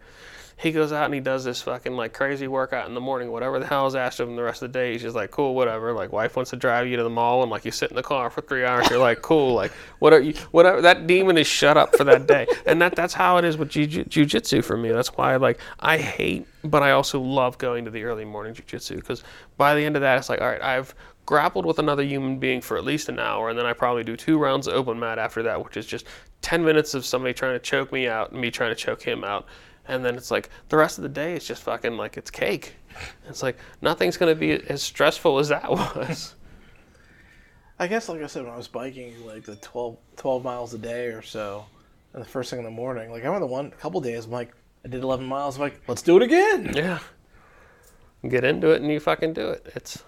he goes out and he does this fucking like crazy workout in the morning, whatever the hell is asked of him the rest of the day. He's just like, cool, whatever. Like wife wants to drive you to the mall and like you sit in the car for three hours. You're like, cool, like whatever. You, whatever. That demon is shut up for that day, and that that's how it is with jiu- jujitsu for me. That's why like I hate, but I also love going to the early morning jujitsu because by the end of that, it's like, all right, I've grappled with another human being for at least an hour, and then I probably do two rounds of open mat after that, which is just 10 minutes of somebody trying to choke me out and me trying to choke him out. And then it's like the rest of the day is just fucking like it's cake. It's like nothing's going to be as stressful as that was. I guess, like I said, when I was biking like the 12, 12 miles a day or so, and the first thing in the morning, like I remember the one couple days, I'm like, I did 11 miles. I'm like, let's do it again. yeah. Get into it and you fucking do it. It's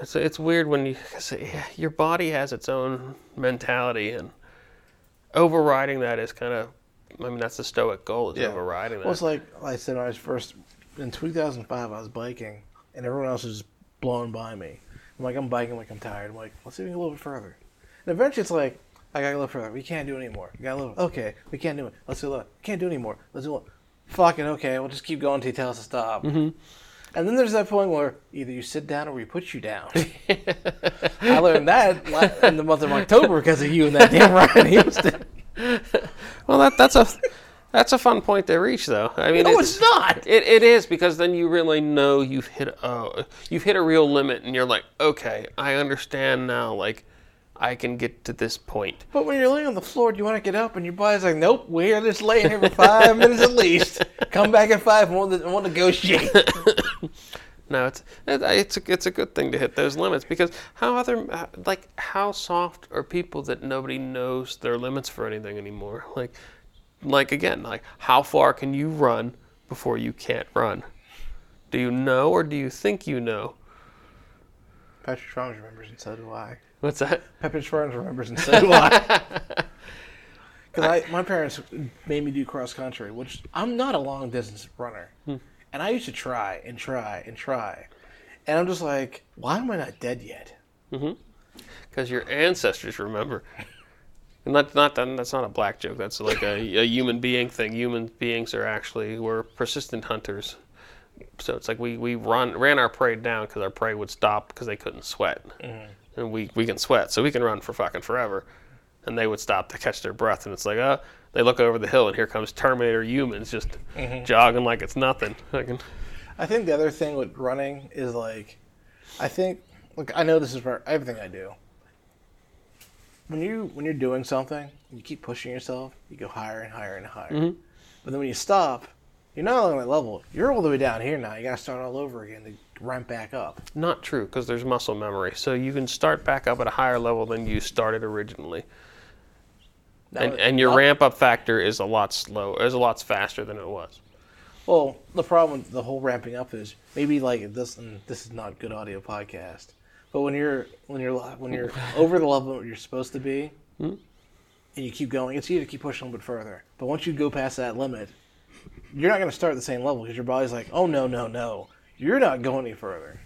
it's it's weird when you 'cause, yeah, your body has its own mentality and overriding that is kind of I mean that's the stoic goal is Yeah. overriding that. Well, it's like I said when I was first in 2005. I was biking, and everyone else was just blowing by me. I'm like, I'm biking, like I'm tired. I'm like, let's see if we can go a little bit further. And eventually, it's like, I gotta go a little further. We can't do it anymore. We got a little. Okay, we can't do it. Let's do it. Can't do it anymore. Let's do it. Fucking okay. We'll just keep going until you tell us to stop. Mm-hmm. And then there's that point where either you sit down or we put you down. I learned that in the month of October because of you and that damn Ryan Humiston. Well, that that's a that's a fun point to reach, though. I mean, No, it's not. It, it is because then you really know you've hit uh, you've hit a real limit, and you're like, okay, I understand now. Like, I can get to this point. But when you're laying on the floor, do you want to get up? And your body's like, nope, we're just laying here for five minutes at least. Come back at five and we'll, we'll negotiate. No, it's it, it's a it's a good thing to hit those limits because how other uh, like how soft are people that nobody knows their limits for anything anymore? Like, like again, like how far can you run before you can't run? Do you know or do you think you know? Patrick Strong remembers, and so do I. What's that? Patrick Strong remembers, and so do I. Because I, my parents made me do cross country, which I'm not a long distance runner, hmm. and I used to try and try and try, and I'm just like, why am I not dead yet? Mm-hmm. Because your ancestors remember. And not, not that's not a black joke. That's like a, a human being thing. Human beings are actually we're persistent hunters. So it's like we, we run ran our prey down because our prey would stop because they couldn't sweat, mm-hmm. And we we can sweat, so we can run for fucking forever. And they would stop to catch their breath, and it's like, uh, they look over the hill, and here comes Terminator humans just jogging like it's nothing. I think the other thing with running is like, I think, look, I know this is for everything I do. When you when you're doing something, you keep pushing yourself, you go higher and higher and higher. But then when you stop, you're not on that level. You're all the way down here now. You got to start all over again to ramp back up. Not true, because there's muscle memory. So you can start back up at a higher level than you started originally. And, and your ramp up factor is a lot slow is a lot faster than it was. Well, the problem with the whole ramping up is maybe like this. And this is not good audio podcast. But when you're when you're when you're over the level you're supposed to be, hmm? and you keep going, it's easy to keep pushing a little bit further. But once you go past that limit, you're not going to start at the same level because your body's like, oh no no no, you're not going any further.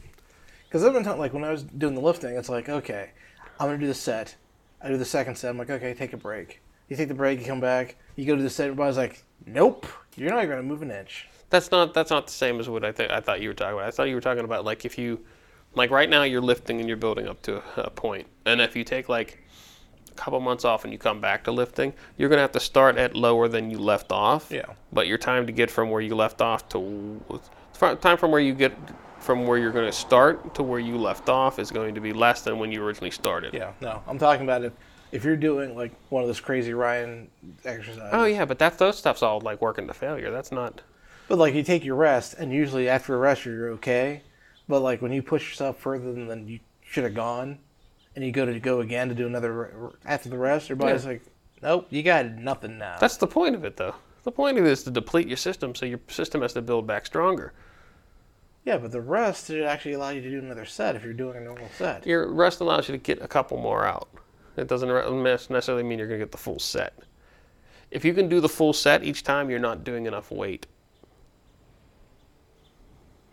Because I've been talking like when I was doing the lifting, it's like okay, I'm going to do the set. I do the second set. I'm like okay, take a break. You take the break, you come back, you go to the set. Everybody's like, nope, you're not going to move an inch. That's not that's not the same as what I think I thought you were talking about. I thought you were talking about like if you like right now you're lifting and you're building up to a, a point. And if you take like a couple months off and you come back to lifting, you're gonna have to start at lower than you left off. Yeah. But your time to get from where you left off to time from where you get from where you're going to start to where you left off is going to be less than when you originally started. Yeah, no, I'm talking about if if you're doing like one of those crazy Ryan exercises. Oh yeah, but that's those stuff's all like working to failure. That's not. But like you take your rest, and usually after a rest you're okay. But like when you push yourself further than you should have gone, and you go to go again to do another after the rest, your body's Yeah. like, nope, you got nothing now. That's the point of it, though. The point of it is to deplete your system, so your system has to build back stronger. Yeah, but the rest it actually allows you to do another set if you're doing a normal set. Your rest allows you to get a couple more out. It doesn't necessarily mean you're going to get the full set. If you can do the full set each time, you're not doing enough weight.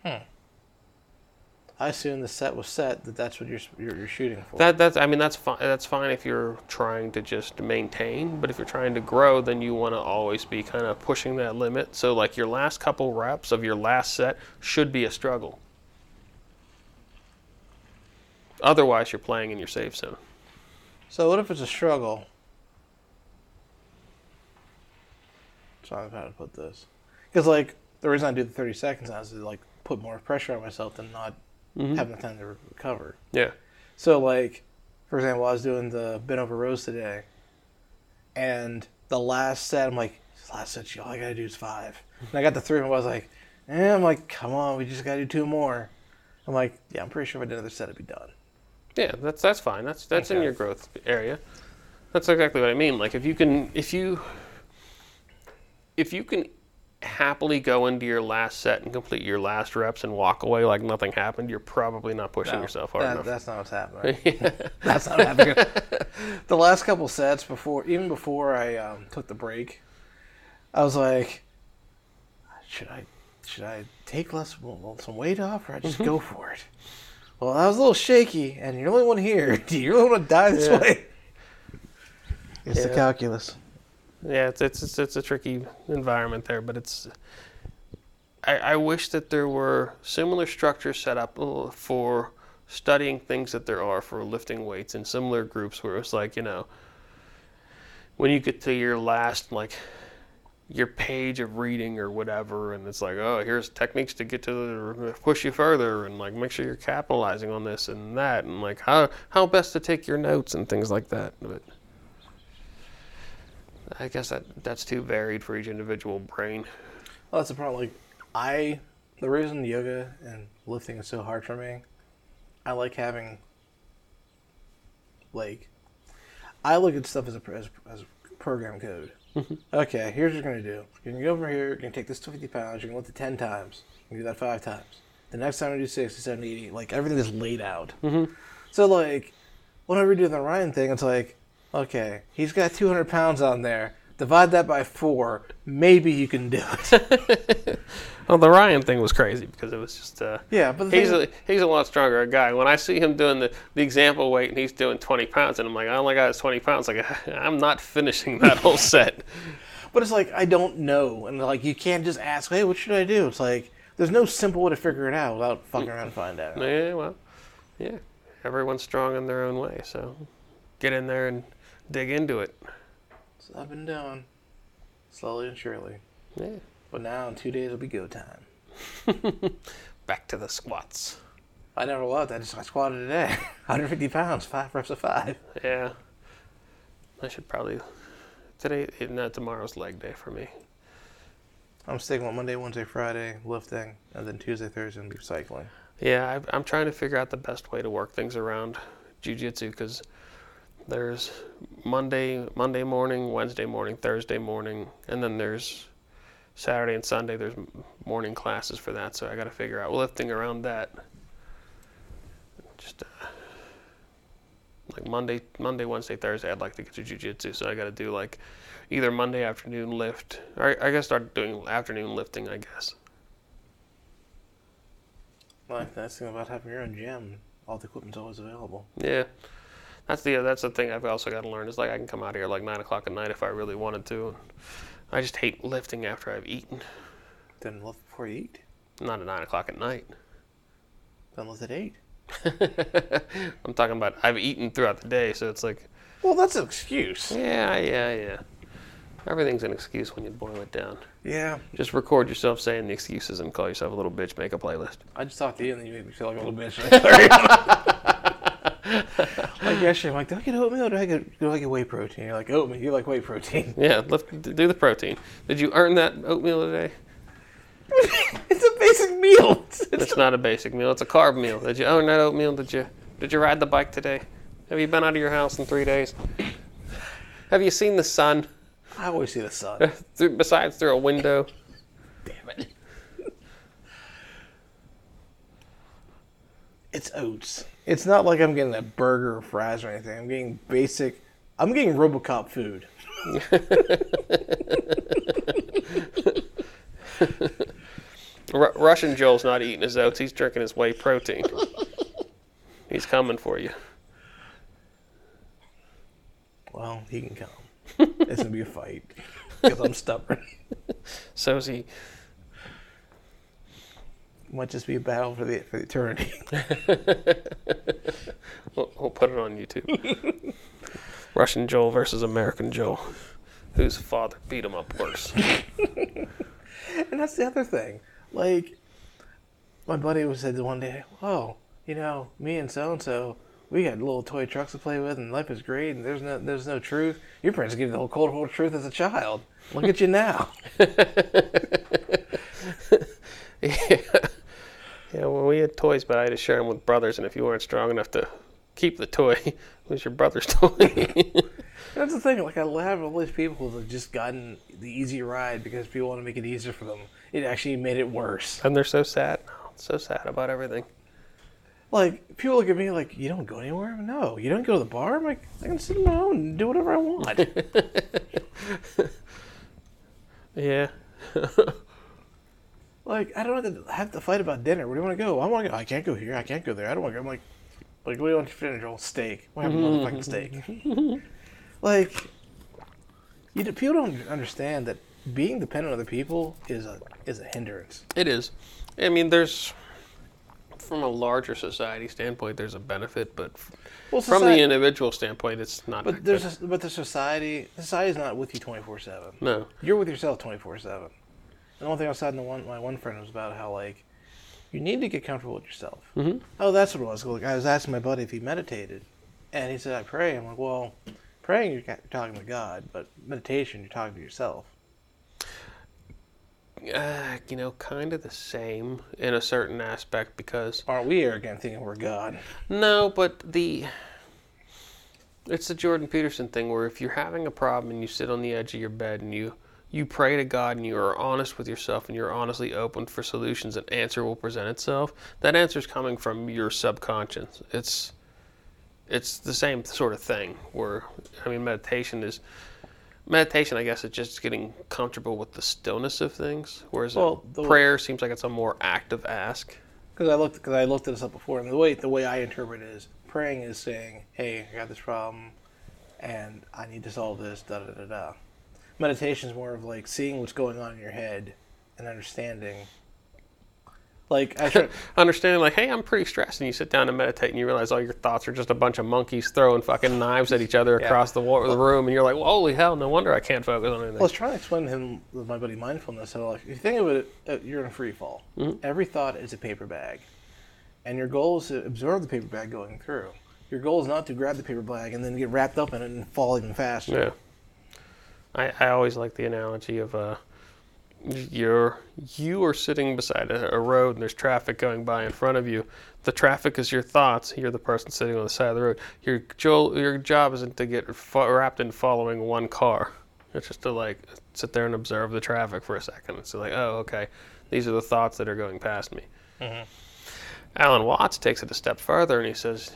Hmm. I assume the set was set that that's what you're you're, you're shooting for. That that's I mean that's fine. That's fine if you're trying to just maintain, but if you're trying to grow, then you want to always be kind of pushing that limit. So like your last couple reps of your last set should be a struggle. Otherwise, you're playing in your safe zone. So what if it's a struggle? Sorry, how to put this. Because like the reason I do the thirty seconds now is to like put more pressure on myself than not having the time to recover. Yeah. So like, for example, I was doing the bent over rows today, and the last set, I'm like, last set, all I gotta do is five. And I got the three, and I was like, eh, I'm like, come on, we just gotta do two more. I'm like, yeah, I'm pretty sure if I did another set, it'd be done. Yeah, that's that's fine. That's that's in your growth area. That's exactly what I mean. Like if you can if you if you can happily go into your last set and complete your last reps and walk away like nothing happened, you're probably not pushing No, yourself hard that- enough. That's not what's happening. that's not happening. the last couple sets before, even before I um, took the break, I was like, should I, should I take less some weight off, or I just go for it? Well, I was a little shaky, and you're the only one here. Do you really want to die this Yeah. way? It's the calculus. Yeah, it's it's it's, it's a tricky environment there, but it's. I, I wish that there were similar structures set up uh, for studying things that there are for lifting weights in similar groups where it's like you know. When you get to your last like your page of reading or whatever, and it's like, oh, here's techniques to get to the, push you further, and like make sure you're capitalizing on this and that, and like how how best to take your notes and things like that. But I guess that that's too varied for each individual brain. Well, that's the problem. Like, I, the reason yoga and lifting is so hard for me, I like having, like, I look at stuff as a, as, as program code. Mm-hmm. okay, here's what you're going to do. You're going to go over here, you're going to take this to 50 pounds, you're going to lift it 10 times. You do that five times. The next time you do 60, 70, 80. Like, everything is laid out. Mm-hmm. So, like, whenever you do the Ryan thing, it's like, okay, he's got 200 pounds on there. Divide that by four. Maybe you can do it. Well, the Ryan thing was crazy because it was just. Uh, Yeah, but He's a, he's a lot stronger a guy. When I see him doing the, the example weight and he's doing 20 pounds, and I'm like, oh my God, it's 20 pounds. Like, I'm not finishing that whole set. but it's like I don't know, and like you can't just ask, hey, what should I do? It's like there's no simple way to figure it out without fucking around and find out. Yeah, well, yeah. Everyone's strong in their own way, so get in there and dig into it. So I've been doing slowly and surely, Yeah. but now in two days it'll be go time. Back to the squats. I never loved. I just I squatted today, 150 pounds, five reps of five. Yeah. I should probably. Today, no, tomorrow's leg day for me. I'm sticking with Monday, Wednesday, Friday lifting, and then Tuesday, Thursday, and be cycling. Yeah, I, I'm trying to figure out the best way to work things around jujitsu because there's Monday, Monday morning, Wednesday morning, Thursday morning, and then there's Saturday and Sunday. There's morning classes for that, so I got to figure out lifting around that. Just uh, like Monday, Monday, Wednesday, Thursday, I'd like to get to jujitsu, so I got to do like either Monday afternoon lift, or I gotta start doing afternoon lifting, I guess. Like that's the thing about having your own gym. All the equipment's always available. Yeah, that's the that's the thing I've also got to learn is like I can come out here like nine o'clock at night if I really wanted to. I just hate lifting after I've eaten. Then lift before you eat. Not at nine o'clock at night. Then lift at eight. I'm talking about I've eaten throughout the day, so it's like Well, that's an excuse. yeah, yeah, yeah. Everything's an excuse when you boil it down. Yeah, Just record yourself saying the excuses and call yourself a little bitch. Make a playlist. I just talked to you and then you made me feel like a little bitch. like yesterday, I'm like, do I get oatmeal or do I get, do I get whey protein? You're like, oatmeal, you like whey protein. Yeah, lift, do the protein. Did you earn that oatmeal today? it's a basic meal. It's, it's, It's not a basic meal. It's a carb meal. Did you earn that oatmeal? Did you did you ride the bike today? Have you been out of your house in three days? Have you seen the sun? I always see the sun. through, besides through a window. Damn it. It's oats. It's not like I'm getting a burger or fries or anything. I'm getting basic. I'm getting RoboCop food. Ru Russian Joel's not eating his oats. He's drinking his whey protein. He's coming for you. Well, he can come. it's gonna be a fight because I'm stubborn. So is he. Might just be a battle for the for the eternity. We'll, we'll put it on YouTube. Russian Joel versus American Joel, whose father beat him up worse. And that's the other thing. Like, my buddy was said one day, "Oh, you know, me and so and so, we got little toy trucks to play with, and life is great, and there's no there's no truth. Your parents gave you the whole cold hard truth as a child. Look at you now." yeah. Yeah, well, we had toys, but I had to share them with brothers, and if you weren't strong enough to keep the toy, it was your brother's toy. That's the thing. Like I laugh at all these people who have just gotten the easy ride because people want to make it easier for them. It actually made it worse. and they're so sad. So sad about everything. Like people look at me like, "You don't go anywhere." No, you don't go to the bar. I'm like, I can sit alone and do whatever I want. Yeah. Like I don't have to have to fight about dinner. Where do you want to go? I want to go. I can't go here. I can't go there. I don't want to go. I'm like, like what do you want to finish? Oh, steak. What happened to motherfucking steak? like, you people don't understand that being dependent on other people is a is a hindrance. It is. I mean, there's from a larger society standpoint, there's a benefit, but Well, from the individual standpoint, it's not. But there's good. a, but the society society is not with you twenty four seven. no. You're with yourself twenty four seven. And the one thing I was talking to one my one friend was about how like you need to get comfortable with yourself. Mhm. Oh, that's what it was. Like I was asking my buddy if he meditated, and he said I pray. I'm like, well, praying you're talking to God, but meditation you're talking to yourself. Uh, you know, kind of the same in a certain aspect because Aren't we arrogant thinking we're God? no, but the it's the Jordan Peterson thing where if you're having a problem and you sit on the edge of your bed and you you pray to God and you are honest with yourself and you're honestly open for solutions, an answer will present itself. That answer is coming from your subconscious. It's it's the same sort of thing where I mean meditation is meditation I guess is just getting comfortable with the stillness of things whereas Well, the- prayer seems like it's a more active ask. Because I looked because I looked this up before, and the way the way I interpret it is praying is saying, "Hey, I got this problem, and I need to solve this." Da da da da. Meditation is more of like seeing what's going on in your head and understanding. Like I try, Understanding like, hey, I'm pretty stressed, and you sit down and meditate, and you realize all your thoughts are just a bunch of monkeys throwing fucking knives at each other Yeah. across the, the room, and you're like, well, holy hell, no wonder I can't focus on anything. I was trying to explain to him with my buddy mindfulness how like if you think of it, uh, you're in a free fall. Every thought is a paper bag, and your goal is to absorb the paper bag going through. Your goal is not to grab the paper bag and then get wrapped up in it and fall even faster. Yeah. I, I always like the analogy of uh, you're you are sitting beside a, a road and there's traffic going by in front of you. The traffic is your thoughts. You're the person sitting on the side of the road. Your jo- your job isn't to get fo- wrapped in following one car. It's just to like sit there and observe the traffic for a second. It's like, oh, okay, these are the thoughts that are going past me. Alan Watts takes it a step further and he says,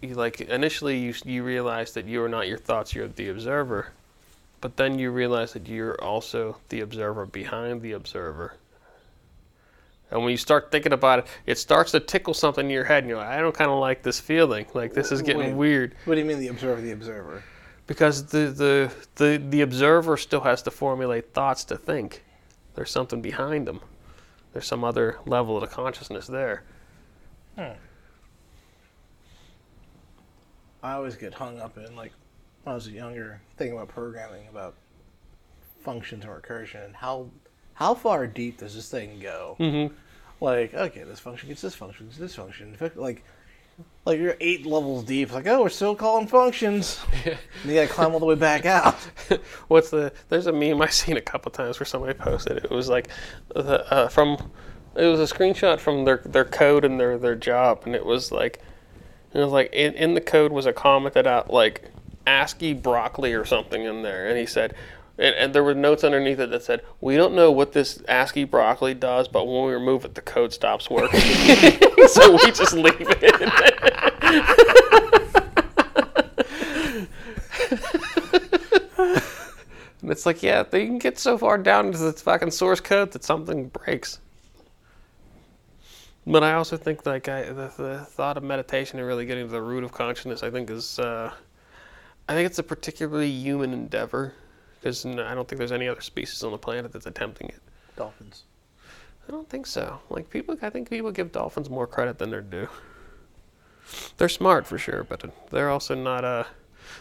you, like initially you you realize that you are not your thoughts, you're the observer, but then you realize that you're also the observer behind the observer. And when you start thinking about it, it starts to tickle something in your head, and you're like, I don't kind of like this feeling. Like this is getting Wait. weird What do you mean the observer, the observer? because the, the the the observer still has to formulate thoughts to think. There's something behind them. There's some other level of the consciousness there. Hmm. I always get hung up in like when I was younger thinking about programming about functions and recursion and how how far deep does this thing go? Mm-hmm. Like okay, this function gets this function gets this function. Like like you're eight levels deep. It's like oh, we're still calling functions. and you gotta climb all the way back out. What's the? There's a meme I've seen a couple times where somebody posted it. It was like, the, uh, from, it was a screenshot from their their code and their their job, and it was like, it was like in, in the code was a commented out like ASCII broccoli or something in there, and he said, and, and there were notes underneath it that said, "We don't know what this ASCII broccoli does, but when we remove it, the code stops working, so we just leave it." and it's like, yeah, they can get so far down into the fucking source code that something breaks. But I also think like I, the, the thought of meditation and really getting to the root of consciousness, I think is, uh, I think it's a particularly human endeavor because I don't think there's any other species on the planet that's attempting it. Dolphins. I don't think so. Like people, I think people give dolphins more credit than they're due. They're smart for sure, but they're also not uh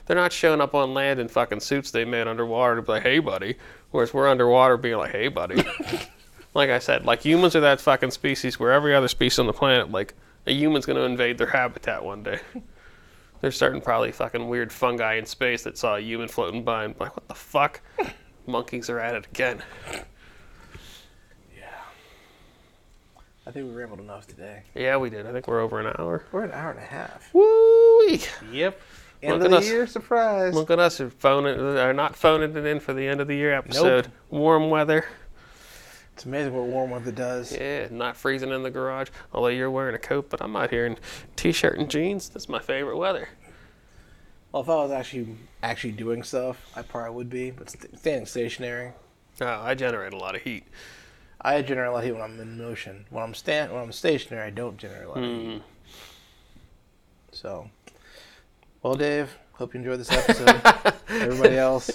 they're not showing up on land in fucking suits they made underwater to be like, "Hey, buddy," whereas we're underwater being like, "Hey, buddy." like I said, like humans are that fucking species where every other species on the planet, like a human's gonna invade their habitat one day. There's certain probably fucking weird fungi in space that saw a human floating by and like, what the fuck? Monkeys are at it again. Yeah. I think we rambled enough today. Yeah, we did. I think we're over an hour. We're an hour and a half. Woo! Yep. End Look of the us. year surprise. Look at us, are phoning, are not phoning it in for the end of the year episode. Nope. Warm weather. It's amazing what warm weather does. Yeah, not freezing in the garage. Although you're wearing a coat, but I'm out here in t-shirt and jeans. That's my favorite weather. Well, if I was actually actually doing stuff, I probably would be. But st- standing stationary, Oh, I generate a lot of heat. I generate a lot of heat when I'm in motion. When I'm stand when I'm stationary, I don't generate a lot of Mm. heat. So, well, Dave, hope you enjoyed this episode. Everybody else,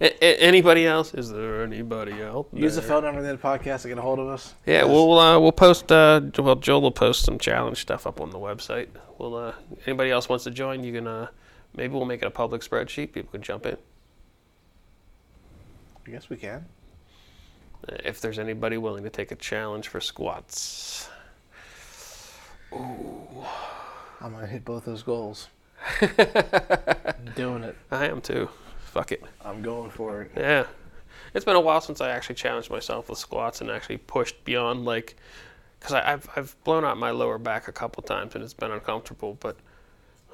A- a- anybody else? Is there anybody else? use the phone number in the podcast to get a hold of us. Yeah, we'll uh, we'll post. Uh, well, Joel will post some challenge stuff up on the website. We'll. Uh, anybody else wants to join? You can. Uh, maybe we'll make it a public spreadsheet. People can jump in. I guess we can. Uh, If there's anybody willing to take a challenge for squats. I'm gonna hit both those goals. I'm doing it. I am too. Fuck it. I'm going for it. Yeah. It's been a while since I actually challenged myself with squats and actually pushed beyond like, because I've I've blown out my lower back a couple times and it's been uncomfortable. But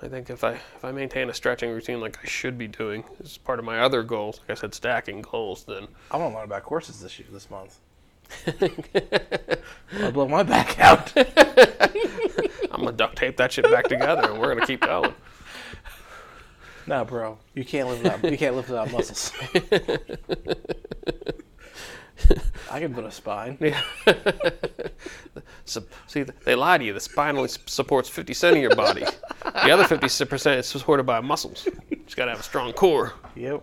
I think if I if I maintain a stretching routine like I should be doing as part of my other goals, like I said, stacking goals, then I want to learn about courses this year, this month. I'll blow my back out. I'm gonna duct tape that shit back together and we're gonna keep going. No, bro, you can't lift without you can't lift without muscles. I can put a spine. Yeah. so, see, they lie to you. The spine only supports 50 percent of your body. The other 50 percent is supported by muscles. You just gotta have a strong core. Yep.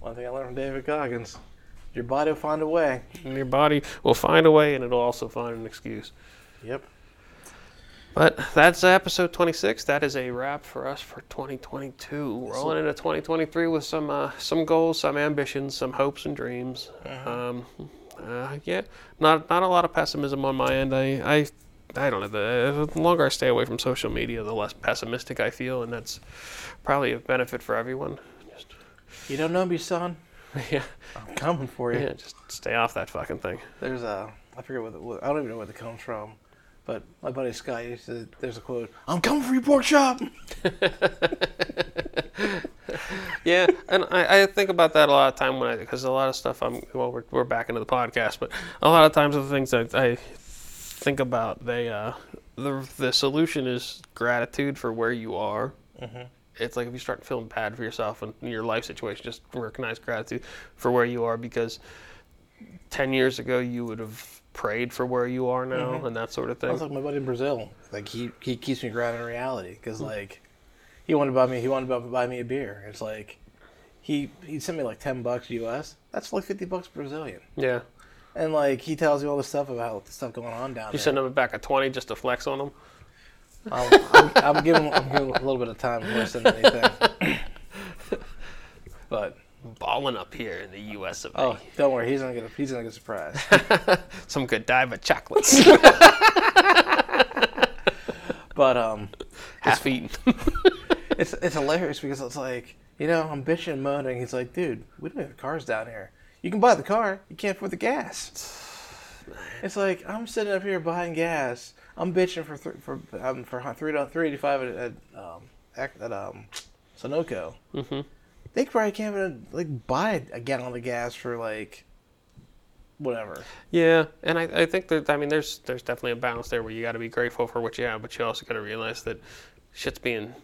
One thing I learned from David Goggins: your body will find a way. And your body will find a way, and it'll also find an excuse. Yep. But that's episode 26. That is a wrap for us for 2022. Rolling into 2023 with some uh, some goals, some ambitions, some hopes and dreams. Um, uh, yeah, not not a lot of pessimism on my end. I I, I don't know. The, the longer I stay away from social media, the less pessimistic I feel, and that's probably a benefit for everyone. Just You don't know me, son. yeah, I'm coming for you. yeah, just stay off that fucking thing. There's a I forget what, the, what I don't even know where it comes from, but my buddy Scott used to. There's a quote: "I'm coming for your pork chop." Yeah, and I, I think about that a lot of time when I because a lot of stuff I'm well we're, we're back into the podcast, but a lot of times the things that I think about they uh the the solution is gratitude for where you are. It's like if you start feeling bad for yourself and your life situation, just recognize gratitude for where you are because ten years ago you would have prayed for where you are now mm-hmm. and that sort of I thing. was like my buddy in Brazil. Like he he keeps me grounded in reality because like he wanted to buy me he wanted to buy me a beer. It's like he he sent me like ten bucks US. That's like fifty bucks Brazilian. yeah, And like he tells you all this stuff about the stuff going on down there. you send them back a twenty just to flex on them. I'm, I'm, I'm giving I'm giving a little bit of time I send anything. but Balling up here in the U.S. of A. oh, don't worry, he's not gonna he's gonna get surprised. some Godiva chocolates. But um, Half eaten. it's it's hilarious because it's like you know I'm bitching and moaning. He's like, dude, we don't have cars down here. You can buy the car, you can't afford the gas. It's like I'm sitting up here buying gas. I'm bitching for th- for um, for three three eighty five at, at um at um Sunoco. Mm-hmm. They probably can't even like buy a gallon of gas for like whatever. Yeah, and I, I think that I mean there's there's definitely a balance there where you got to be grateful for what you have, but you also got to realize that shit's being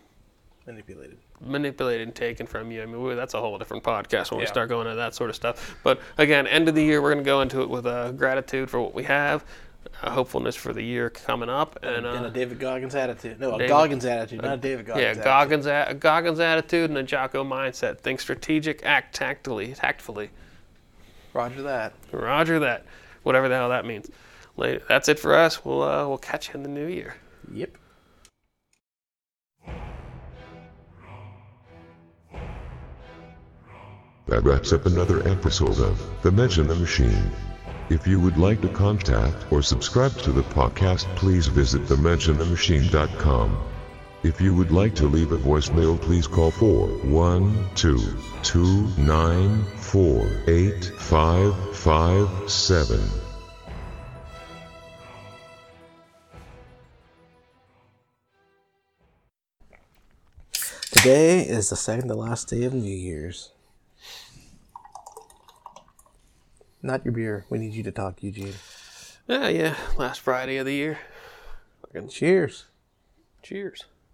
Manipulated. manipulated and taken from you. I mean, we- that's a whole different podcast when we start going into that sort of stuff. But again, end of the year, we're going to go into it with uh, gratitude for what we have, hopefulness for the year coming up, and, uh, and a David Goggins attitude. No, a David- Goggins attitude, not a David Goggins. yeah, attitude. Goggins, a- Goggins attitude and a Jocko mindset. Think strategic, act tactfully, tactfully. Roger that. Roger that. Whatever the hell that means. Later. That's it for us. We'll uh, we'll catch you in the new year. Yep. That wraps up another episode of The Mensch and the Machine. If you would like to contact or subscribe to the podcast, please visit themenschandthemachine.com. If you would like to leave a voicemail, please call 412-294-8557. Today is the second to last day of New Year's. Not your beer. We need you to talk, Eugene. Yeah, yeah. Last Friday of the year. Fucking Cheers. cheers.